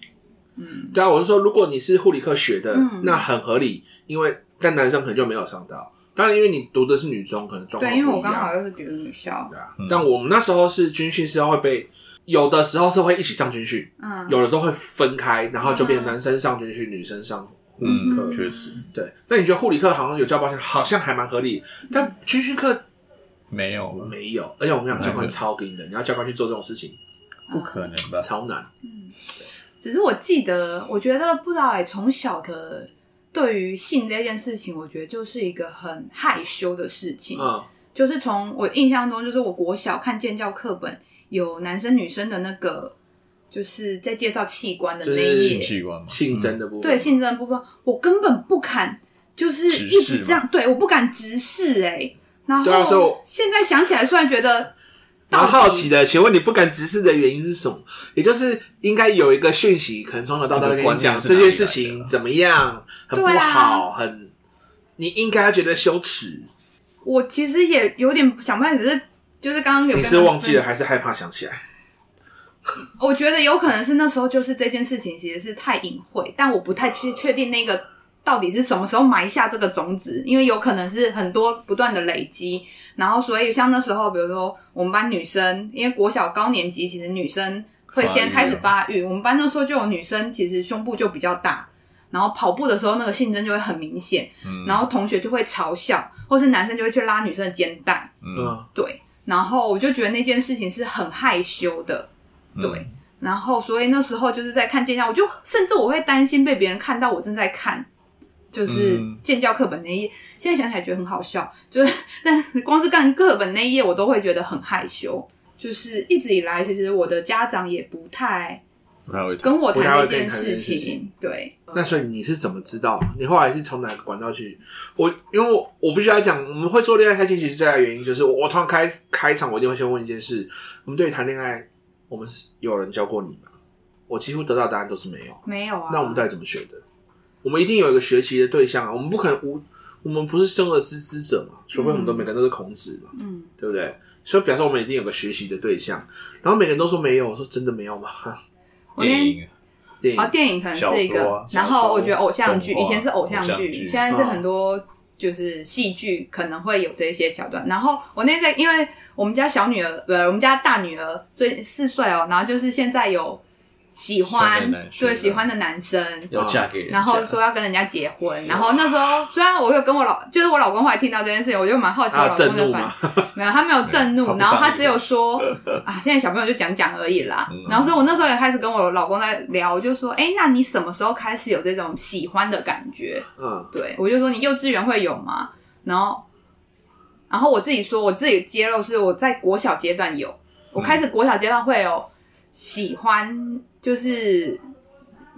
嗯，对啊，我是说，如果你是护理课学的，嗯、那很合理，因为但男生可能就没有上到。当然，因为你读的是女中，可能状况不一样。对，因为我刚好又是读女校。对啊，嗯、但我们那时候是军训是要会被，有的时候是会一起上军训，嗯，有的时候会分开，然后就变成男生上军训，嗯、女生上护理课。确、嗯、实，对。那你觉得护理课好像有教保险，好像还蛮合理，但军训课没有，没有。而且我们讲教官超硬的，你要教官去做这种事情，不可能吧？超难。嗯。只是我记得，我觉得不知道哎、欸，从小的对于性这件事情，我觉得就是一个很害羞的事情。嗯，就是从我印象中，就是我国小看建教课本，有男生女生的那个，就是在介绍器官的那一页，器官性征的部分，对性征的部分，我根本不敢，就是一直这样，对，我不敢直视哎、欸。然后现在想起来，虽然觉得蛮好奇的，请问你不敢直视的原因是什么？也就是应该有一个讯息，可能从小到大跟你讲这件事情怎么样，很不好，很你应该要觉得羞耻。我其实也有点想不开，只是就是刚刚有你是忘记了还是害怕想起来？我觉得有可能是那时候就是这件事情其实是太隐晦，但我不太确确定那个。到底是什么时候埋下这个种子？因为有可能是很多不断的累积，然后所以像那时候，比如说我们班女生，因为国小高年级其实女生会先开始发育，我们班那时候就有女生其实胸部就比较大，然后跑步的时候那个性征就会很明显，嗯，然后同学就会嘲笑，或是男生就会去拉女生的肩带，嗯，对，然后我就觉得那件事情是很害羞的，对，嗯，然后所以那时候就是在看见下，我就甚至我会担心被别人看到我正在看。就是建教课本那一页，现在想起来觉得很好笑。就是，但光是干课本那一页，我都会觉得很害羞。就是一直以来，其实我的家长也不太跟我谈这件事情。对。那所以你是怎么知道？你后来是从哪个管道去？我因为我我必须要讲，我们会做恋爱开其实最大的原因就是我，我突然开开场，我一定会先问一件事：我们对于谈恋爱，我们是有人教过你吗？我几乎得到答案都是没有，没有啊。那我们到底怎么学的？我们一定有一个学习的对象啊！我们不可能无，我们不是生而知之者嘛，除非我们都每个人都是孔子嘛，嗯，对不对？所以表示我们一定有个学习的对象。然后每个人都说没有，我说真的没有吗？[LAUGHS] 电影，电影啊，电影可能是一个。然后我觉得偶像剧以前是偶像剧，现在是很多就是戏剧可能会有这些桥段。然后我那天在，因为我们家小女儿，不，我们家大女儿最四岁哦，然后就是现在有。喜欢对喜欢的男生要嫁给人，然后说要跟人家结婚，然后那时候虽然我有跟我老，就是我老公后来听到这件事情，我就蛮好奇我老公的反应。没有，他没有震怒，[LAUGHS] 然后他只有说 [LAUGHS] 啊，现在小朋友就讲讲而已啦。然后所以我那时候也开始跟我老公在聊，我就说，哎，那你什么时候开始有这种喜欢的感觉？嗯，对，我就说你幼稚园会有吗？然后，然后我自己说，我自己揭露是我在国小阶段有，我开始国小阶段会有喜欢。就是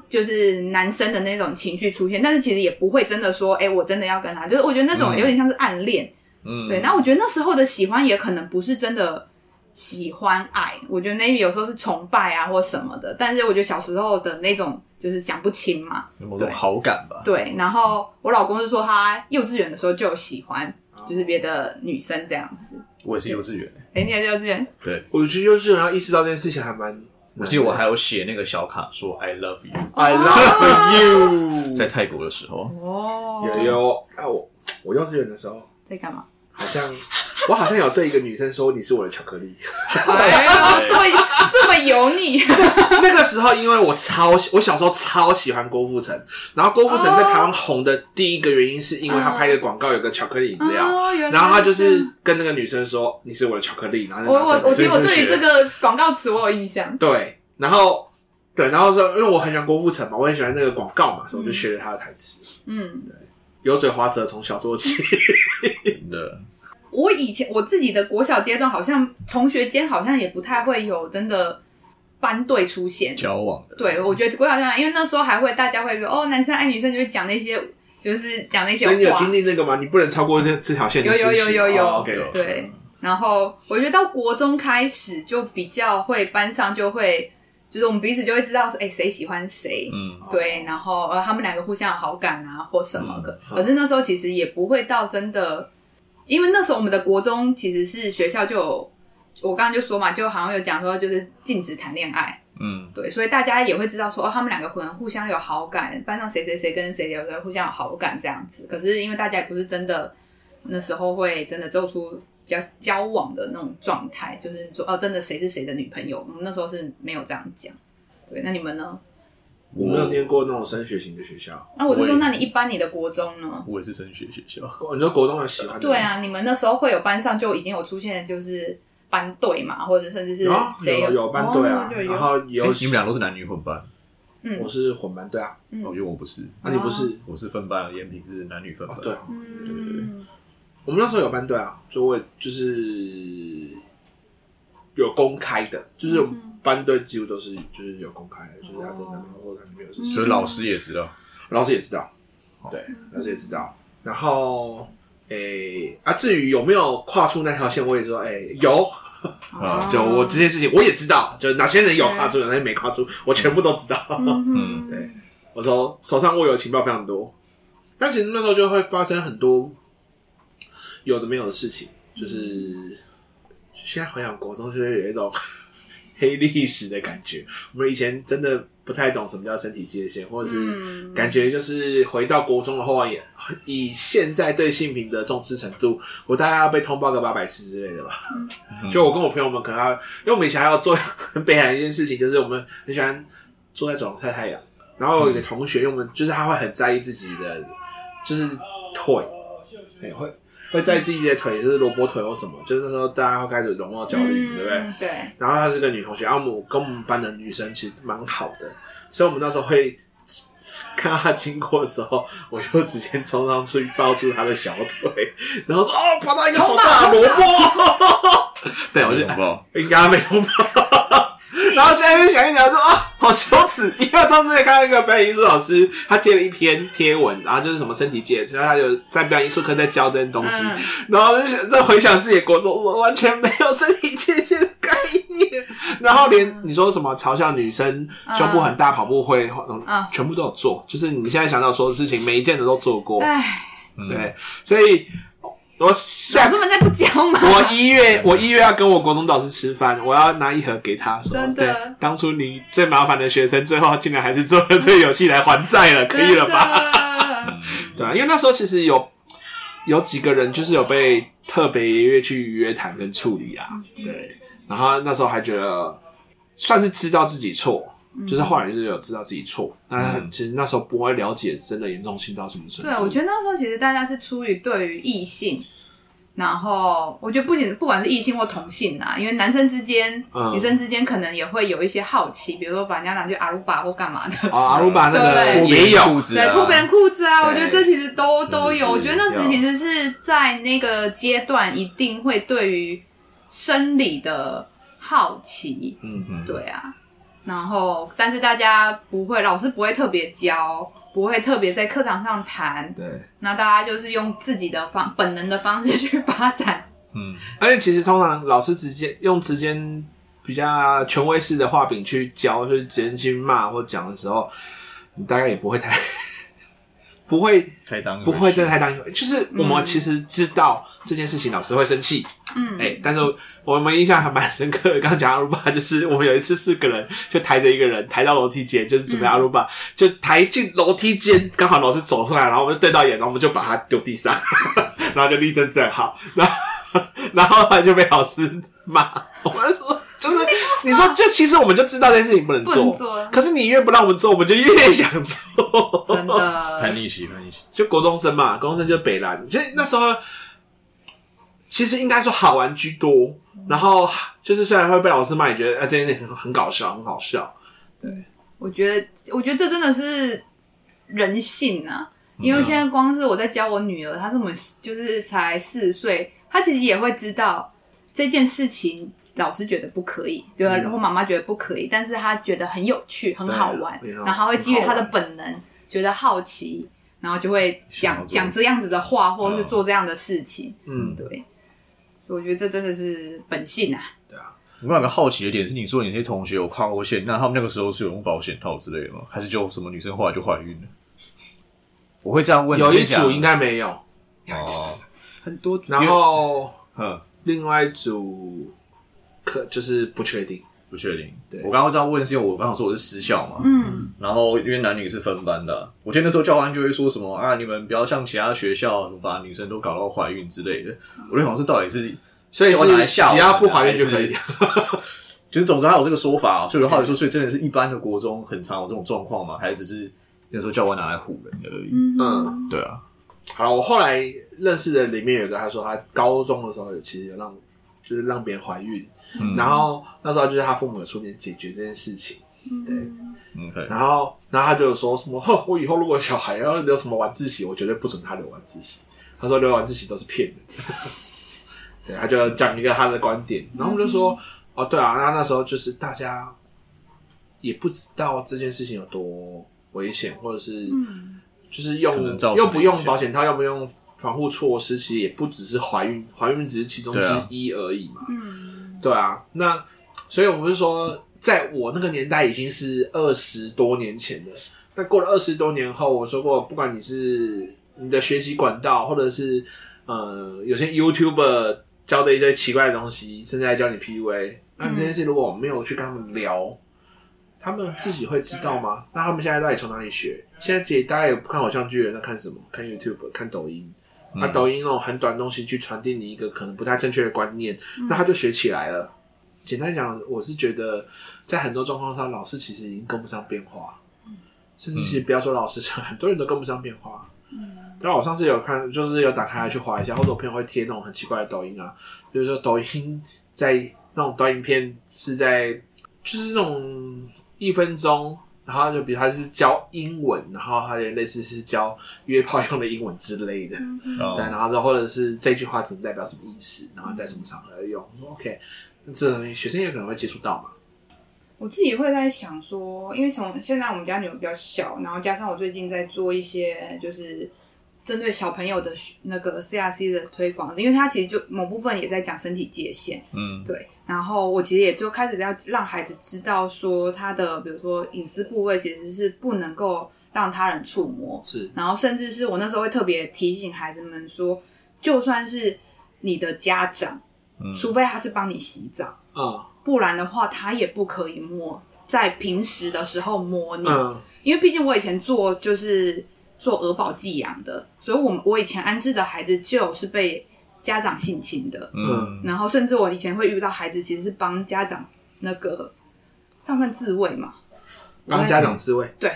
就是男生的那种情绪出现，但是其实也不会真的说，哎、欸，我真的要跟他。就是我觉得那种有点像是暗恋，嗯，对。那我觉得那时候的喜欢也可能不是真的喜欢爱，我觉得 maybe 有时候是崇拜啊或什么的。但是我觉得小时候的那种就是讲不清嘛，某种好感吧。对。然后我老公是说他幼稚园的时候就有喜欢，就是别的女生这样子。我也是幼稚园，哎、欸，你也是幼稚园？对，我觉得幼稚园要意识到这件事情还蛮。我记得我还有写那个小卡说 I love you，I love you，在泰国的时候。哦，有有啊，我我幼稚园的时候。在干嘛？好像我好像有对一个女生说，你是我的巧克力，[LAUGHS] 哎呀，这么这么油腻。[LAUGHS] 那个时候，因为我超我小时候超喜欢郭富城，然后郭富城在台湾红的第一个原因是因为他拍的广告有个巧克力饮料，哦、然后他就是跟那个女生说，你是我的巧克力，然后我我我觉得我对于这个广告词我有印象，对，然后对，然后说因为我很喜欢郭富城嘛，我很喜欢那个广告嘛，所以我就学了他的台词，嗯，对，油嘴滑舌从小做起，[LAUGHS] 真的。我以前我自己的国小阶段，好像同学间好像也不太会有真的班队出现交往的。对，我觉得国小阶段，因为那时候还会大家会说哦，男生爱女生就会讲那些，就是讲那些话。所以你有经历那个吗？你不能超过这这条线。有有有有有。Oh, OK。对。然后我觉得到国中开始就比较会班上就会，就是我们彼此就会知道说，哎，谁喜欢谁。嗯。对，然后呃，他们两个互相有好感啊，或什么的。嗯。可是那时候其实也不会到真的。因为那时候我们的国中其实是学校就有，我刚刚就说嘛，就好像有讲说就是禁止谈恋爱，嗯，对，所以大家也会知道说哦，他们两个可能互相有好感，班上谁谁谁跟谁有的互相有好感这样子。可是因为大家也不是真的那时候会真的做出比较交往的那种状态，就是说哦，真的谁是谁的女朋友，我们那时候是没有这样讲。对，那你们呢？我没有念过那种升学型的学校。那我就说，那你一般你的国中呢？我也是升学学校。你说国中有喜欢的？对啊，你们那时候会有班上就已经有出现，就是班队嘛，或者甚至是谁有有班队啊？然后有你们俩都是男女混班。嗯，我是混班队啊。嗯，因为我不是。那你不是？我是分班，延平是男女分班。对，对对对。我们那时候有班队啊，就会就是有公开的，就是班队几乎都是就是有公开的，就是他的男朋友或者男朋友是，所以老师也知道，老师也知道，对，老师也知道。然后，诶啊，至于有没有跨出那条线，我也说，诶有。啊，[LAUGHS] 就我这件事情我也知道，就哪些人有跨出，哪些人没跨出，我全部都知道。嗯，[LAUGHS] 对，我说手上握有情报非常多，但其实那时候就会发生很多有的没有的事情，就是。现在回想国中，就会有一种黑历史的感觉。我们以前真的不太懂什么叫身体界限，或者是感觉就是回到国中的话，也以现在对性平的重视程度，我大概要被通报个八百次之类的吧。就我跟我朋友们可能要，因为我们以前还要做很悲惨一件事情，就是我们很喜欢坐在走廊晒太阳。然后有一个同学，因为我们就是他会很在意自己的，就是腿，哎会。会在意自己的腿，就是萝卜腿或什么，就是那时候大家会开始容貌焦虑，嗯、对不对？对。然后她是个女同学，然后我跟我们班的女生其实蛮好的，所以我们那时候会看到她经过的时候，我就直接冲上去抱住她的小腿，然后说：“哦，跑到一个好大的萝卜。[LAUGHS] ”对，我就应该没通报。然后现在就想一想说啊，好羞耻！因为上次看到一个表演艺术老师，他贴了一篇贴文，然后就是什么身体界，然后他就在表演艺术课在教这些东西，嗯、然后就想在回想自己的国中，我完全没有身体界限的概念，然后连你说什么嘲笑女生胸部很大跑步会，嗯，全部都有做，就是你现在想到说的事情，每一件的都做过，唉对，所以。我下老师们在不教吗？我一月我一月要跟我国中导师吃饭，我要拿一盒给他说，真的对，当初你最麻烦的学生，最后竟然还是做了这个游戏来还债了，可以了吧？[LAUGHS] 对啊，因为那时候其实有有几个人就是有被特别约去约谈跟处理啊，对，然后那时候还觉得算是知道自己错，就是后来就是有知道自己错，但其实那时候不会了解真的严重性到什么程度。对，我觉得那时候其实大家是出于对于异性，然后我觉得不仅不管是异性或同性啊，因为男生之间、女生之间可能也会有一些好奇，比如说把人家拿去阿鲁巴或干嘛的。哦，阿鲁巴那个也有，对，脱别人裤子啊，我觉得这其实都都有。我觉得那时其实是在那个阶段一定会对于生理的好奇。嗯嗯，对啊。然后，但是大家不会，老师不会特别教，不会特别在课堂上谈。对，那大家就是用自己的方本能的方式去发展。嗯，而且其实通常老师直接用直接比较权威式的画饼去教，就是直接去骂或讲的时候，你大概也不会太不会太当不会真的太当一回。就是我们其实知道这件事情，老师会生气。嗯，哎、欸，但是。我们印象还蛮深刻的，刚讲阿鲁巴，[LAUGHS] 就是我们有一次四个人就抬着一个人抬到楼梯间，就是准备阿鲁巴，嗯、就抬进楼梯间，刚好老师走出来，然后我们就对到眼，然后我们就把他丢地上，[LAUGHS] 然后就立正站好，然后 [LAUGHS] 然后他就被老师骂。我们说，就是 [LAUGHS] 你说，就其实我们就知道这件事情不能做，不能做，可是你越不让我们做，我们就越想做，真的 [LAUGHS] 叛逆期，叛逆期，就国中生嘛，国中生就是北烂，所以那时候其实应该说好玩居多。然后就是虽然会被老师骂，也觉得啊这件事情很很搞笑，很好笑。对，我觉得我觉得这真的是人性啊！因为现在光是我在教我女儿，她这么就是才四岁，她其实也会知道这件事情，老师觉得不可以，对吧？然后妈妈觉得不可以，但是他觉得很有趣，很好玩，然后会基于他的本能，觉得好奇，然后就会讲讲这样子的话，或者是做这样的事情。嗯，对。所以我觉得这真的是本性啊！对啊，我有两个好奇的点是，你说你那些同学有跨过线，那他们那个时候是有用保险套之类的吗？还是就什么女生后来就怀孕了？我会这样问。有一组应该没有哦，[LAUGHS] 很多组。然后，嗯，另外一组可就是不确定。不确定，对，我刚刚这样问是因为我刚刚说我是私校嘛，嗯，然后因为男女是分班的，啊，我记得那时候教官就会说什么啊，你们不要像其他学校把女生都搞到怀孕之类的，我就想是到底是，所以是只要不怀孕就可以，[LAUGHS] 就是总之还有这个说法，啊所以我后来说，所以真的是一般的国中很常有这种状况嘛，还是只是那时候教官拿来唬人而已，嗯，对啊，好了，我后来认识的里面有个他说他高中的时候有其实有让就是让别人怀孕。嗯、然后那时候就是他父母出面解决这件事情，对，嗯，然后然后他就说什么，呵，[LAUGHS] 我以后如果小孩要留什么晚自习，我绝对不准他留晚自习。他说留晚自习都是骗人。的，[LAUGHS] 对，他就讲一个他的观点。然后我们就说，哦，对啊，那那时候就是大家也不知道这件事情有多危险，或者是就是用又不用保险套，又不用防护措施，其实也不只是怀孕，怀孕只是其中之一而已嘛。嗯，对啊，那所以我们是说，在我那个年代已经是二十多年前了。那过了二十多年后，我说过，不管你是你的学习管道，或者是呃，有些 YouTuber 教的一些奇怪的东西，甚至还教你 PUA，那这件事如果我没有去跟他们聊，他们自己会知道吗？那他们现在到底从哪里学？现在其实大家也不看偶像剧，了，那看什么？看 YouTube，看抖音。那抖音那种很短的东西去传递你一个可能不太正确的观念，那他就学起来了。简单讲，我是觉得在很多状况上，老师其实已经跟不上变化。甚至是不要说老师，很多人都跟不上变化。嗯，然后我上次有看，就是有打开来去划一下，或者我朋友会贴那种很奇怪的抖音啊，比如说抖音在那种短影片是在，就是那种一分钟，然后就比如他是教英文，然后他也类似是教约炮用的英文之类的，嗯嗯对，然后或者是这句话可能代表什么意思，然后在什么场合用。说 OK，这东西学生也可能会接触到嘛。我自己会在想说，因为从现在我们家女儿比较小，然后加上我最近在做一些就是针对小朋友的那个 CRC 的推广，因为他其实就某部分也在讲身体界限，嗯，对。然后我其实也就开始要让孩子知道说，他的比如说隐私部位其实是不能够让他人触摸，是。然后甚至是我那时候会特别提醒孩子们说，就算是你的家长，嗯，除非他是帮你洗澡，嗯。不然的话，他也不可以摸，在平时的时候摸你，嗯、因为毕竟我以前做就是做儿保寄养的，所以我我以前安置的孩子就是被家长性侵的，嗯，然后甚至我以前会遇到孩子其实是帮家长那个上份自慰嘛，帮家长自慰，对，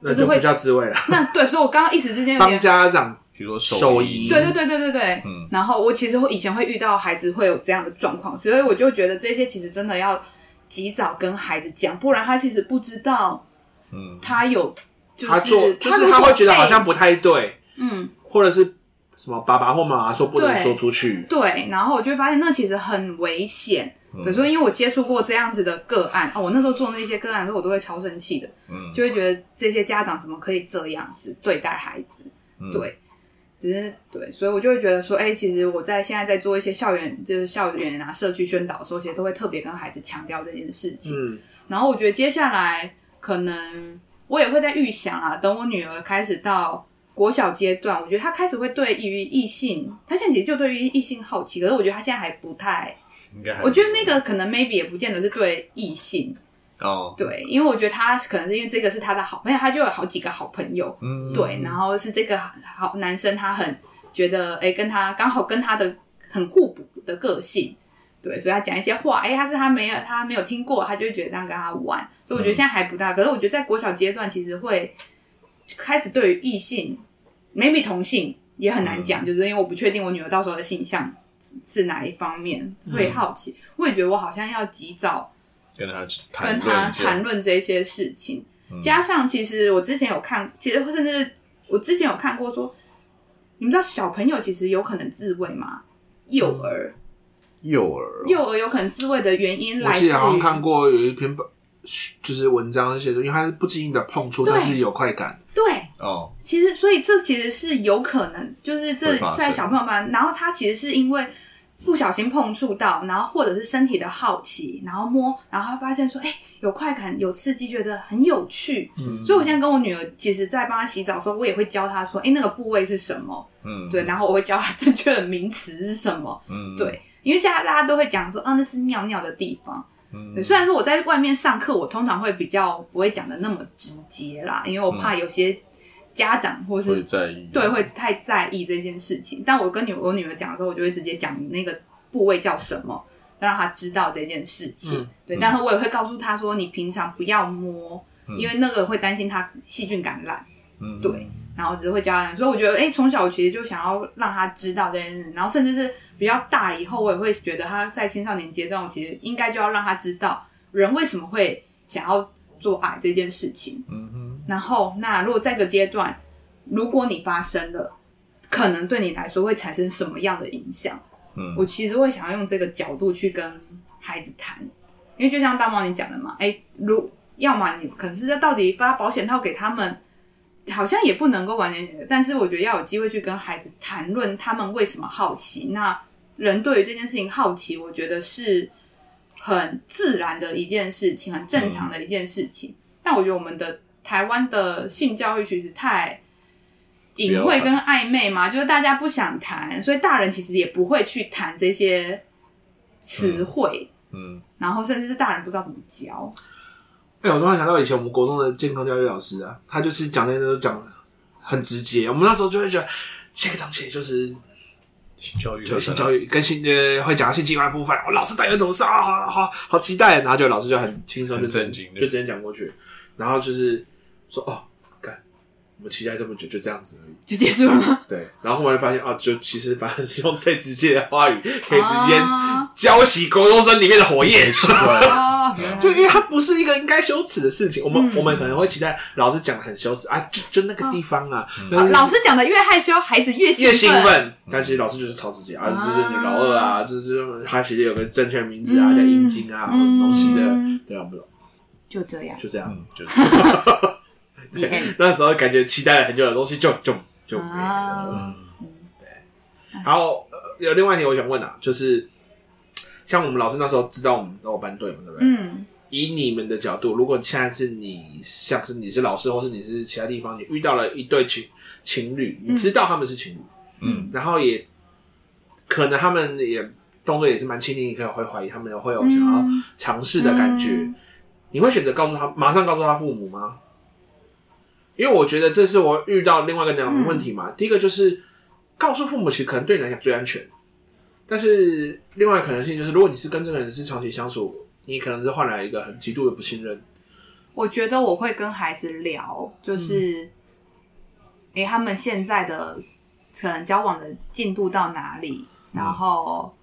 那就不叫自慰了，那对，所以我刚刚一时之间 [LAUGHS] 帮家长。比如说兽医，对对对对对对，嗯，然后我其实会以前会遇到孩子会有这样的状况，所以我就觉得这些其实真的要及早跟孩子讲，不然他其实不知道，嗯，他有，就是、他做就是他会觉得好像不太对，嗯，或者是什么爸爸或妈妈说不能说出去，对，对，然后我就会发现那其实很危险，比如说因为我接触过这样子的个案，哦，我那时候做那些个案的时候，我都会超生气的，嗯，就会觉得这些家长怎么可以这样子对待孩子，嗯、对。只是对，所以我就会觉得说，哎、欸，其实我在现在在做一些校园，就是校园啊、社区宣导的时候，其实都会特别跟孩子强调这件事情。嗯，然后我觉得接下来可能我也会在预想啊，等我女儿开始到国小阶段，我觉得他开始会对于异性，他现在其实就对于异性好奇，可是我觉得他现在还不太，应该，我觉得那个可能 maybe 也不见得是对异性。哦，oh. 对，因为我觉得他可能是因为这个是他的好朋友，他就有好几个好朋友，嗯、mm，hmm. 对，然后是这个好男生，他很觉得，哎，跟他刚好跟他的很互补的个性，对，所以他讲一些话，哎，他是他没有他没有听过，他就会觉得这样跟他玩，所以我觉得现在还不大，可是我觉得在国小阶段其实会开始对于异性，maybe 同性也很难讲，mm hmm. 就是因为我不确定我女儿到时候的性向是哪一方面，会好奇，mm hmm. 我也觉得我好像要及早。跟他跟他谈论这些事情，嗯、加上其实我之前有看，其实甚至我之前有看过说，你们知道小朋友其实有可能自慰吗？幼儿，幼儿，幼儿有可能自慰的原因来自于，我记得好像看过有一篇就是文章写的，因为他是不经意的碰触，但是有快感，对，哦，其实所以这其实是有可能，就是这在小朋友班，然后他其实是因为。不小心碰触到，然后或者是身体的好奇，然后摸，然后他发现说，哎、欸，有快感，有刺激，觉得很有趣。嗯，所以我现在跟我女儿，其实，在帮她洗澡的时候，我也会教她说，哎、欸，那个部位是什么？嗯，对，然后我会教她正确的名词是什么？嗯，对，因为现在大家都会讲说，啊，那是尿尿的地方。嗯，对，虽然说我在外面上课，我通常会比较不会讲的那么直接啦，因为我怕有些。家长或是在意，对，会太在意这件事情。但我跟女我女儿讲的时候，我就会直接讲你那个部位叫什么，让她知道这件事情。嗯、对，但是我也会告诉她说，你平常不要摸，嗯、因为那个会担心她细菌感染。嗯，对。然后只是会教人，所以我觉得，哎、欸，从小我其实就想要让他知道这件事。然后甚至是比较大以后，我也会觉得他在青少年阶段，我其实应该就要让他知道人为什么会想要做爱这件事情。嗯哼。然后，那如果这个阶段，如果你发生了，可能对你来说会产生什么样的影响？嗯，我其实会想要用这个角度去跟孩子谈。因为就像大猫你讲的嘛，哎、欸，如要么你可能是在到底发保险套给他们，好像也不能够完全，但是我觉得要有机会去跟孩子谈论他们为什么好奇。那人对于这件事情好奇，我觉得是很自然的一件事情，很正常的一件事情。嗯、但我觉得我们的台湾的性教育其实太隐晦跟暧昧嘛，就是大家不想谈，所以大人其实也不会去谈这些词汇。嗯，然后甚至是大人不知道怎么教。哎、欸，我突然想到以前我们国中的健康教育老师啊，他就是讲那些都讲很直接。我们那时候就会觉得，下个章节就是性教育，就性教育跟性呃会讲性器官的部分。我老师带有种啥，好好好期待。然后就老师就很轻松就正经，就直接讲过去。然后就是说哦。我们期待这么久，就这样子而已，就结束了吗？对，然后后来发现啊，就其实反正是用最直接的话语，可以直接浇熄国中生里面的火焰。[LAUGHS] 就因为它不是一个应该羞耻的事情，我们、嗯、我们可能会期待老师讲的很羞耻啊，就就那个地方啊，哦、老师讲的越害羞，孩子越越兴奋。但其实老师就是超自己啊，就是老二啊，就是他其实有个正确名字啊，叫阴茎啊，东西的，对啊，不就这样，就这样，就这样。[LAUGHS] 对，那时候感觉期待了很久的东西就就就没了。嗯，对。然后有另外一点我想问啊，就是像我们老师那时候知道我们都有班队嘛，对不对？嗯。以你们的角度，如果现在是你，像是你是老师，或是你是其他地方，你遇到了一对情情侣，你知道他们是情侣，嗯，然后也可能他们也动作也是蛮亲密，你可能会怀疑他们会有想要尝试的感觉，你会选择告诉他，马上告诉他父母吗？因为我觉得这是我遇到另外一个两个问题嘛。嗯、第一个就是告诉父母，其实可能对你来讲最安全。但是另外可能性就是，如果你是跟这个人是长期相处，你可能是换来一个很极度的不信任。我觉得我会跟孩子聊，就是，哎、嗯，他们现在的可能交往的进度到哪里，然后。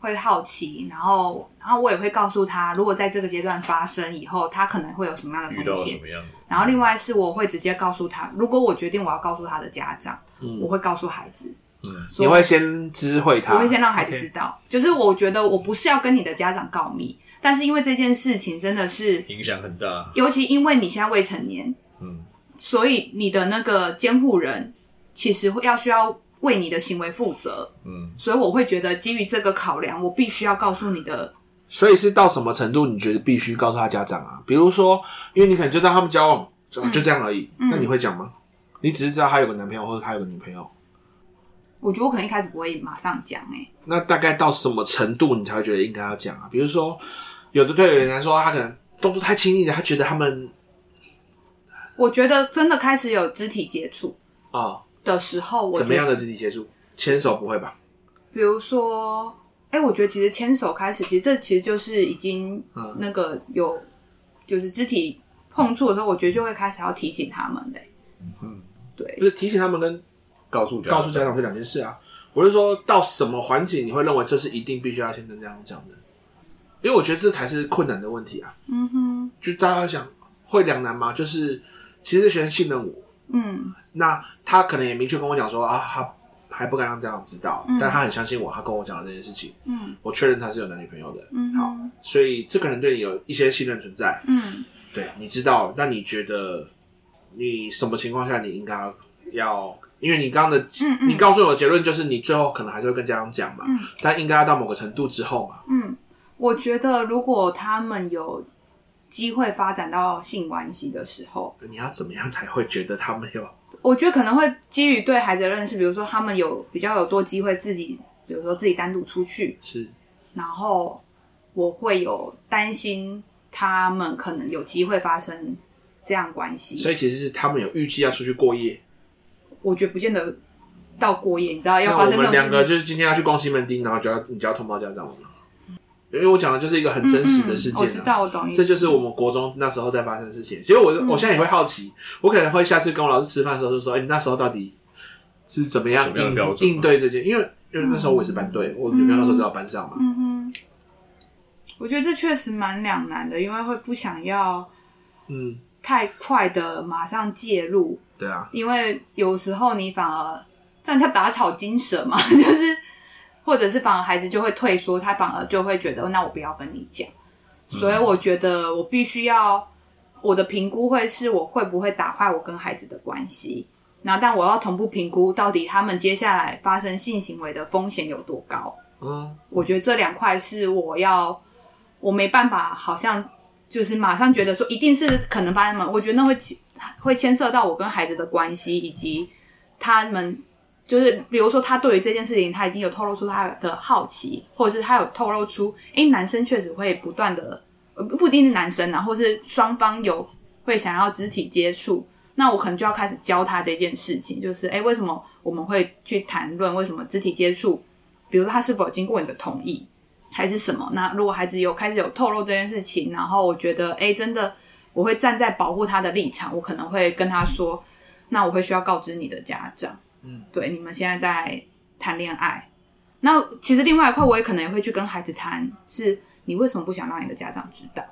会好奇，然后，然后我也会告诉他，如果在这个阶段发生以后，他可能会有什么样的风险。然后，另外是我会直接告诉他，如果我决定我要告诉他的家长，嗯、我会告诉孩子。嗯，你会先知会他，我会先让孩子知道。Okay. 就是我觉得我不是要跟你的家长告密，但是因为这件事情真的是影响很大，尤其因为你现在未成年，嗯，所以你的那个监护人其实会要需要。为你的行为负责，嗯，所以我会觉得基于这个考量，我必须要告诉你的。所以是到什么程度？你觉得必须告诉他家长啊？比如说，因为你可能就知道他们交往，就就这样而已。嗯、那你会讲吗？你只是知道他有个男朋友，或者他有个女朋友。我觉得我可能一开始不会马上讲哎、欸。那大概到什么程度你才会觉得应该要讲啊？比如说，有的对有人来说，他可能动作太亲密了，他觉得他们，我觉得真的开始有肢体接触啊。哦的时候我，怎么样的肢体接触？牵手不会吧？比如说，哎、欸，我觉得其实牵手开始，其实这其实就是已经那个有，就是肢体碰触的时候，我觉得就会开始要提醒他们嘞。嗯，对，不是提醒他们跟告诉告诉家长是两件事啊。我是说到什么环节你会认为这是一定必须要先跟家长讲的？因为我觉得这才是困难的问题啊。嗯哼，就大家想会两难吗？就是其实学生信任我。嗯，那他可能也明确跟我讲说啊，他还不敢让家长知道，嗯、但他很相信我，他跟我讲了这件事情。嗯，我确认他是有男女朋友的。嗯，好，所以这个人对你有一些信任存在。嗯，对，你知道，那你觉得你什么情况下你应该要？因为你刚刚的，嗯嗯、你告诉我的结论就是你最后可能还是会跟家长讲嘛。嗯，但应该要到某个程度之后嘛。嗯，我觉得如果他们有。机会发展到性关系的时候，你要怎么样才会觉得他们有？我觉得可能会基于对孩子的认识，比如说他们有比较有多机会自己，比如说自己单独出去，是。然后我会有担心他们可能有机会发生这样关系，所以其实是他们有预计要出去过夜。我觉得不见得到过夜，你知道要发生。那我们两个就是今天要去逛西门町，然后就要你就要通报家长了。因为我讲的就是一个很真实的事件，啊，嗯嗯，我知道，我懂。这就是我们国中那时候在发生的事情，所以我我现在也会好奇，我可能会下次跟我老师吃饭的时候就说：“哎，你那时候到底是怎么样应应对这件？”因为因为那时候我也是班队，我女朋友那时候就在班上嘛。嗯哼，我觉得这确实蛮两难的，因为会不想要嗯太快的马上介入。对啊，因为有时候你反而这样叫打草惊蛇嘛，[LAUGHS] 就是。或者是反而孩子就会退缩，他反而就会觉得那我不要跟你讲。所以我觉得我必须要我的评估会是我会不会打坏我跟孩子的关系。那但我要同步评估到底他们接下来发生性行为的风险有多高。嗯，我觉得这两块是我要我没办法，好像就是马上觉得说一定是可能发生吗？我觉得那会会牵涉到我跟孩子的关系以及他们。就是比如说，他对于这件事情，他已经有透露出他的好奇，或者是他有透露出，哎，男生确实会不断的，不一定是男生啊，或是双方有会想要肢体接触，那我可能就要开始教他这件事情，就是哎，为什么我们会去谈论为什么肢体接触？比如说他是否经过你的同意，还是什么？那如果孩子有开始有透露这件事情，然后我觉得，哎，真的，我会站在保护他的立场，我可能会跟他说，那我会需要告知你的家长。嗯，对，你们现在在谈恋爱，那其实另外一块，我也可能也会去跟孩子谈，是你为什么不想让你的家长知道？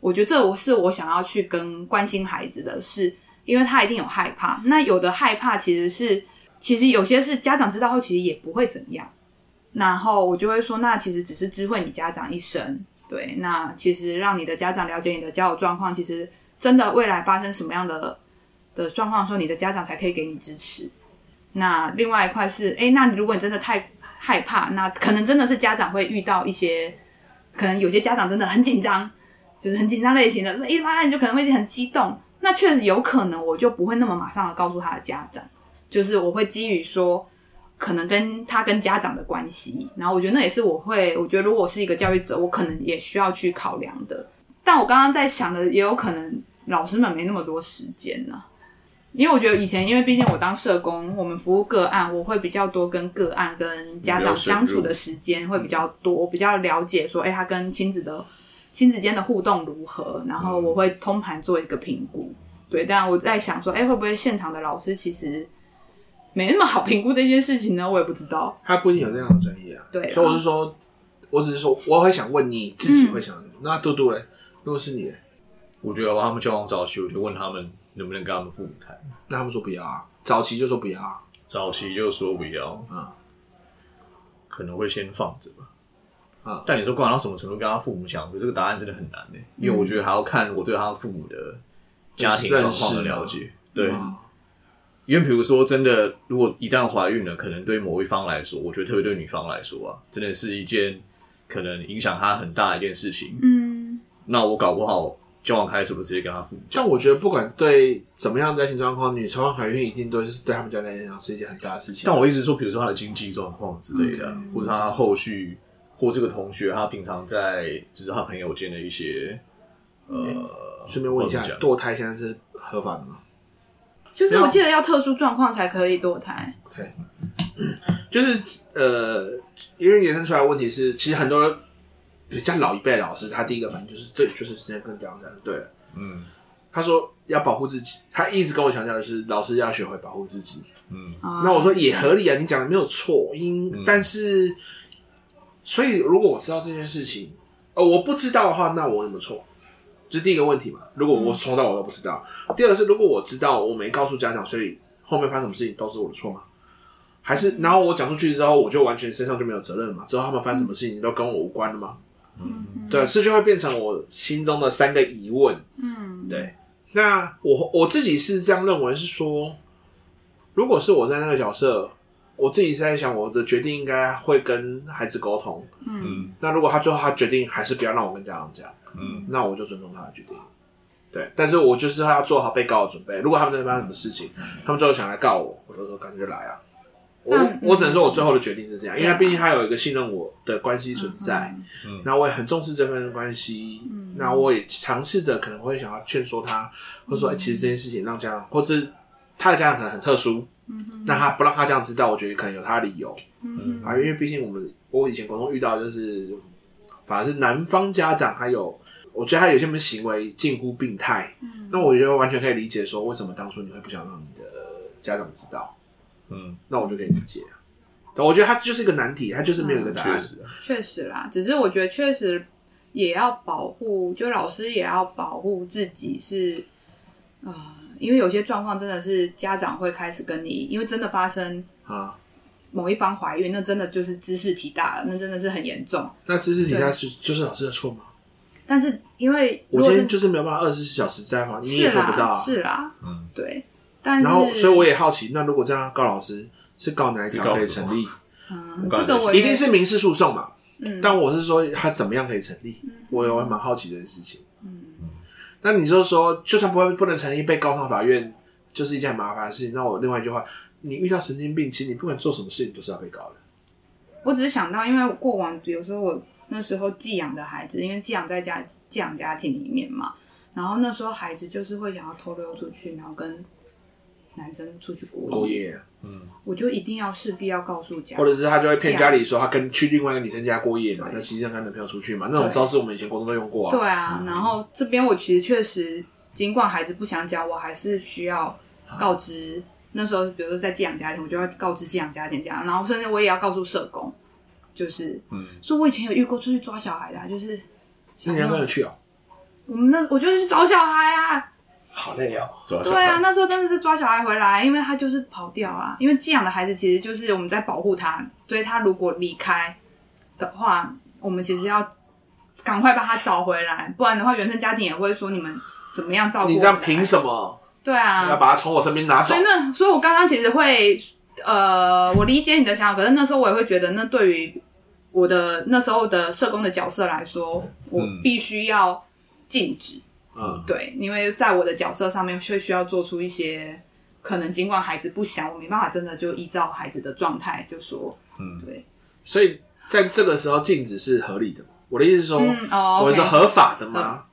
我觉得这我是我想要去跟关心孩子的是，因为他一定有害怕。那有的害怕其实是，其实有些是家长知道后，其实也不会怎样。然后我就会说，那其实只是知会你家长一声，对，那其实让你的家长了解你的交友状况，其实真的未来发生什么样的的状况的时候，你的家长才可以给你支持。那另外一块是，哎，那如果你真的太害怕，那可能真的是家长会遇到一些，可能有些家长真的很紧张，就是很紧张类型的，说一发现你就可能会很激动。那确实有可能，我就不会那么马上的告诉他的家长，就是我会基于说，可能跟他跟家长的关系，然后我觉得那也是我会，我觉得如果我是一个教育者，我可能也需要去考量的。但我刚刚在想的，也有可能老师们没那么多时间呢、因为我觉得以前，因为毕竟我当社工，我们服务个案，我会比较多跟个案跟家长相处的时间会比较多，比较了解说，哎，他跟亲子的亲子间的互动如何，然后我会通盘做一个评估。对，但我在想说，哎，会不会现场的老师其实没那么好评估这件事情呢？我也不知道。他不一定有这样的专业啊。对，所以我是说，我只是说，我会想问你自己会想什么？嗯、那嘟嘟嘞，如果是你，我觉得把他们交往早期，我就问他们。能不能跟他们父母谈？那他们说不要啊，早期就说不要啊，早期就说不要啊，可能会先放着吧。啊，但你说，管到什么程度跟他父母讲，这个答案真的很难呢，因为我觉得还要看我对他父母的家庭状况的了解。对，因为比如说，真的，如果一旦怀孕了，可能对某一方来说，我觉得特别对女方来说啊，真的是一件可能影响她很大的一件事情。嗯，那我搞不好。交往开始，我直接跟她父母讲。但我觉得，不管对怎么样的家庭状况，女方怀孕一定都是对他们家来讲是一件很大的事情。但我一直说，比如说她的经济状况之类的，嗯、或者她后续，或这个同学他平常在就是他朋友间的一些，呃，顺、欸、便问一下，堕胎现在是合法的吗？就是我记得要特殊状况才可以堕胎。OK，[CLEARS THROAT] 就是呃，因为延伸出来的问题是，其实很多人。比较老一辈老师，他第一个反应就是，这就是直接跟家长讲的，对了。嗯，他说要保护自己，他一直跟我强调的是，老师要学会保护自己。嗯，那我说也合理啊，你讲的没有错，因、嗯、但是，所以如果我知道这件事情，呃，我不知道的话，那我有没有错？这是第一个问题嘛。如果我从到我都不知道，嗯、第二个是如果我知道，我没告诉家长，所以后面发生什么事情都是我的错吗？还是然后我讲出去之后，我就完全身上就没有责任了嘛？之后他们发生什么事情都跟我无关了吗？嗯，对，这就会变成我心中的三个疑问。嗯，对。那我我自己是这样认为，是说，如果是我在那个角色，我自己是在想，我的决定应该会跟孩子沟通。嗯，那如果他最后他决定还是不要让我跟家长讲，嗯，那我就尊重他的决定。对，但是我就是要做好被告的准备。如果他们那边发生什么事情，他们最后想来告我，我就说赶紧就来啊。我我只能说，我最后的决定是这样，因为毕竟他有一个信任我的关系存在，嗯，那我也很重视这份关系，嗯，那我也尝试着可能会想要劝说他，或者说，哎，其实这件事情让家长，或者他的家长可能很特殊，嗯，那他不让他这样知道，我觉得可能有他的理由，嗯，啊，因为毕竟我们我以前沟通遇到就是，反而是男方家长还有，我觉得他有些什么行为近乎病态，嗯，那我觉得完全可以理解说，为什么当初你会不想让你的家长知道。嗯，那我就可以理解。但我觉得他就是一个难题，他就是没有一个答案。确实，确实啦，只是我觉得确实也要保护，就老师也要保护自己是啊、呃，因为有些状况真的是家长会开始跟你，因为真的发生啊，某一方怀孕，那真的就是知识体大了，那真的是很严重。那知识体大是就是老师的错吗？但是因为我今天就是没有办法二十四小时在吗？你也做不到啊。是啦，嗯，对。但是然后，所以我也好奇，那如果这样告老师，是告哪一条可以成立？[LAUGHS] 嗯，这个我一定是民事诉讼嘛。嗯，但我是说他怎么样可以成立？嗯、我有蛮好奇这件事情。嗯，那你就说，就算不会不能成立，被告上法院就是一件很麻烦的事情。那我另外一句话，你遇到神经病，其实你不管做什么事情都是要被告的。我只是想到，因为过往比如说我那时候寄养的孩子，因为寄养在家寄养家庭里面嘛，然后那时候孩子就是会想要偷溜出去，然后跟。男生出去过夜，嗯，我就一定要势必要告诉家，或者是他就会骗家里说他跟去另外一个女生家过夜嘛，那实际上跟男朋友出去嘛，那种招式我们以前国中都用过啊。对啊，然后这边我其实确实，尽管孩子不想讲，我还是需要告知。那时候，比如说在寄养家庭，我就要告知寄养家庭这样，然后甚至我也要告诉社工，就是，嗯，所以我以前有遇过出去抓小孩的，就是，那你要不要去啊？我们那我就去找小孩啊。好累哦！对啊，那时候真的是抓小孩回来，因为他就是跑掉啊。因为寄养的孩子其实就是我们在保护他，所以他如果离开的话，我们其实要赶快把他找回来，不然的话，原生家庭也会说你们怎么样照顾。你这样凭什么？对啊，要把他从我身边拿走。所以那，所以我刚刚其实会呃，我理解你的想法，可是那时候我也会觉得，那对于我的那时候的社工的角色来说，我必须要禁止。嗯，对，因为在我的角色上面，却需要做出一些可能，尽管孩子不想，我没办法真的就依照孩子的状态就说，嗯，对。所以在这个时候禁止是合理的。我的意思是说，嗯哦、我是合法的吗？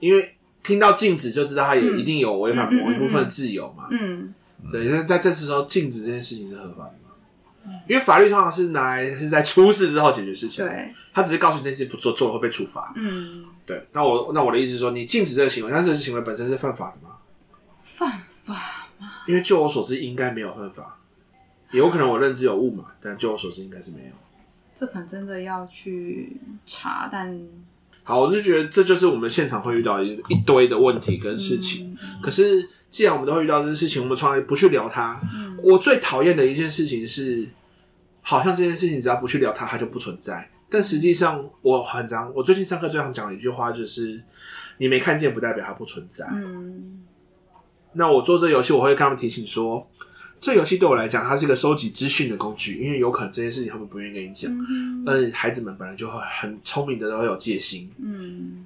因为听到禁止就知道他也一定有违反某一部分自由嘛。嗯，对。那在这时候禁止这件事情是合法的吗？嗯、因为法律通常是拿来是在出事之后解决事情，对。他只是告诉你这件事不做，做了会被处罚。嗯。对，那我那我的意思是说，你禁止这个行为，但是这个行为本身是犯法的吗？犯法吗？因为就我所知，应该没有犯法，有可能我认知有误嘛，但就我所知，应该是没有。这可能真的要去查，但好，我就觉得这就是我们现场会遇到一一堆的问题跟事情。嗯、可是既然我们都会遇到这些事情，我们从来不去聊它。嗯、我最讨厌的一件事情是，好像这件事情只要不去聊它，它就不存在。但实际上，我很常，我最近上课最常讲的一句话就是：你没看见，不代表它不存在。嗯。那我做这游戏，我会跟他们提醒说，这游戏对我来讲，它是一个收集资讯的工具，因为有可能这件事情他们不愿意跟你讲。嗯。但孩子们本来就会很聪明的，都会有戒心。嗯。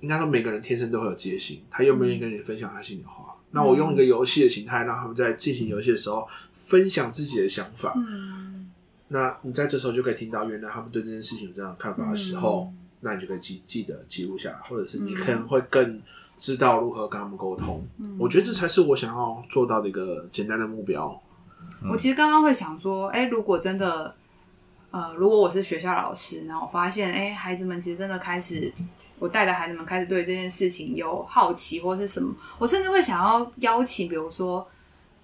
应该说，每个人天生都会有戒心，他愿不愿意跟你分享他心里话？嗯。那我用一个游戏的形态，让他们在进行游戏的时候分享自己的想法。嗯。那你在这时候就可以听到，原来他们对这件事情有这样的看法的时候，嗯、那你就可以记记得记录下来，或者是你可能会更知道如何跟他们沟通。嗯、我觉得这才是我想要做到的一个简单的目标。嗯、我其实刚刚会想说，哎、欸，如果真的，呃，如果我是学校老师，然后我发现，哎、欸，孩子们其实真的开始，我带的孩子们开始对这件事情有好奇或是什么，我甚至会想要邀请，比如说，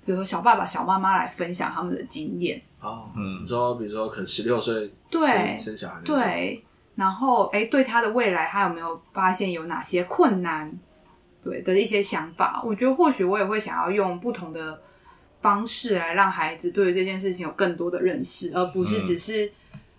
比如说小爸爸、小妈妈来分享他们的经验。哦，嗯，你说，比如说，可能十六岁对生小孩，对，然后，哎，对他的未来，他有没有发现有哪些困难？对的一些想法，我觉得或许我也会想要用不同的方式来让孩子对于这件事情有更多的认识，而不是只是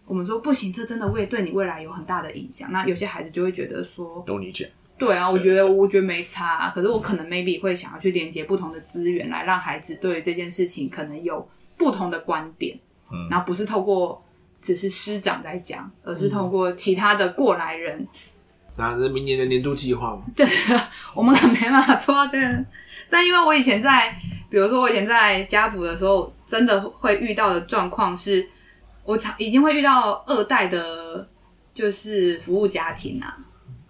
我们说不行，这真的会对你未来有很大的影响。那有些孩子就会觉得说，都你讲，对啊，我觉得我觉得没差，可是我可能 maybe 会想要去连接不同的资源，来让孩子对于这件事情可能有。不同的观点，嗯，然后不是透过只是师长在讲，而是透过其他的过来人。那是明年的年度计划吗？对，我们可没办法做到这个。但因为我以前在，比如说我以前在家福的时候，真的会遇到的状况是，我常已经会遇到二代的，就是服务家庭啊。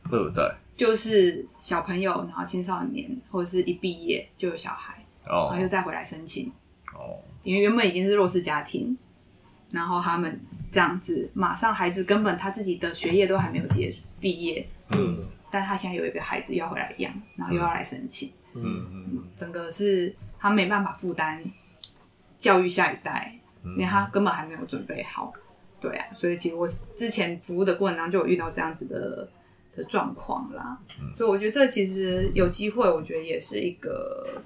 二代。就是小朋友，然后青少年，或者是一毕业就有小孩，哦，然后又再回来申请，哦。因为原本已经是弱势家庭，然后他们这样子，马上孩子根本他自己的学业都还没有结束毕业，嗯，但他现在有一个孩子要回来养，然后又要来申请，嗯嗯，嗯。整个是他没办法负担教育下一代，因为他根本还没有准备好，对啊，所以其实我之前服务的过程当中就有遇到这样子的的状况啦，所以我觉得这其实有机会，我觉得也是一个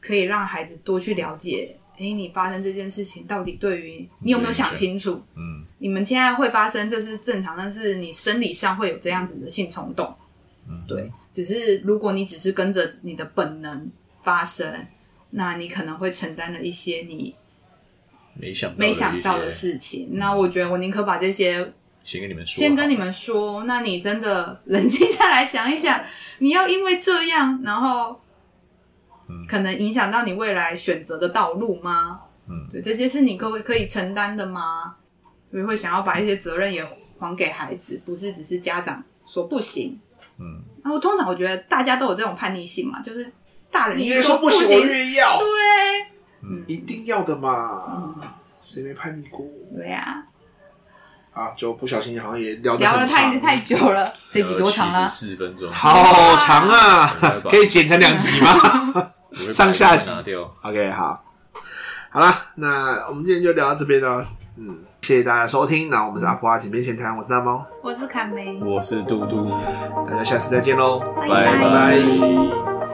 可以让孩子多去了解。哎，你发生这件事情到底对于你有没有想清楚？嗯，你们现在会发生，这是正常，但是你生理上会有这样子的性冲动。嗯，对，只是如果你只是跟着你的本能发生，那你可能会承担了一些你没想没想到的事情。那我觉得我宁可把这些先跟你们说，先跟你们说。那你真的冷静下来想一想，你要因为这样，然后可能影响到你未来选择的道路吗？嗯，对，这些是你各位可以承担的吗？所以会想要把一些责任也还给孩子，不是只是家长说不行。嗯，然后通常我觉得大家都有这种叛逆性嘛，就是大人你越说不行，我越要，对，嗯，一定要的嘛，谁没叛逆过？对呀，啊，就不小心好像也聊聊了太太久了，这集多长了？四分钟，好长啊，可以剪成两集吗？[LAUGHS] 上下集，OK，好，好了，那我们今天就聊到这边了，嗯。谢谢大家收听，那我们是阿婆阿井边闲谈，我是大猫，我是卡梅，我是嘟嘟，大家下次再见喽，拜拜。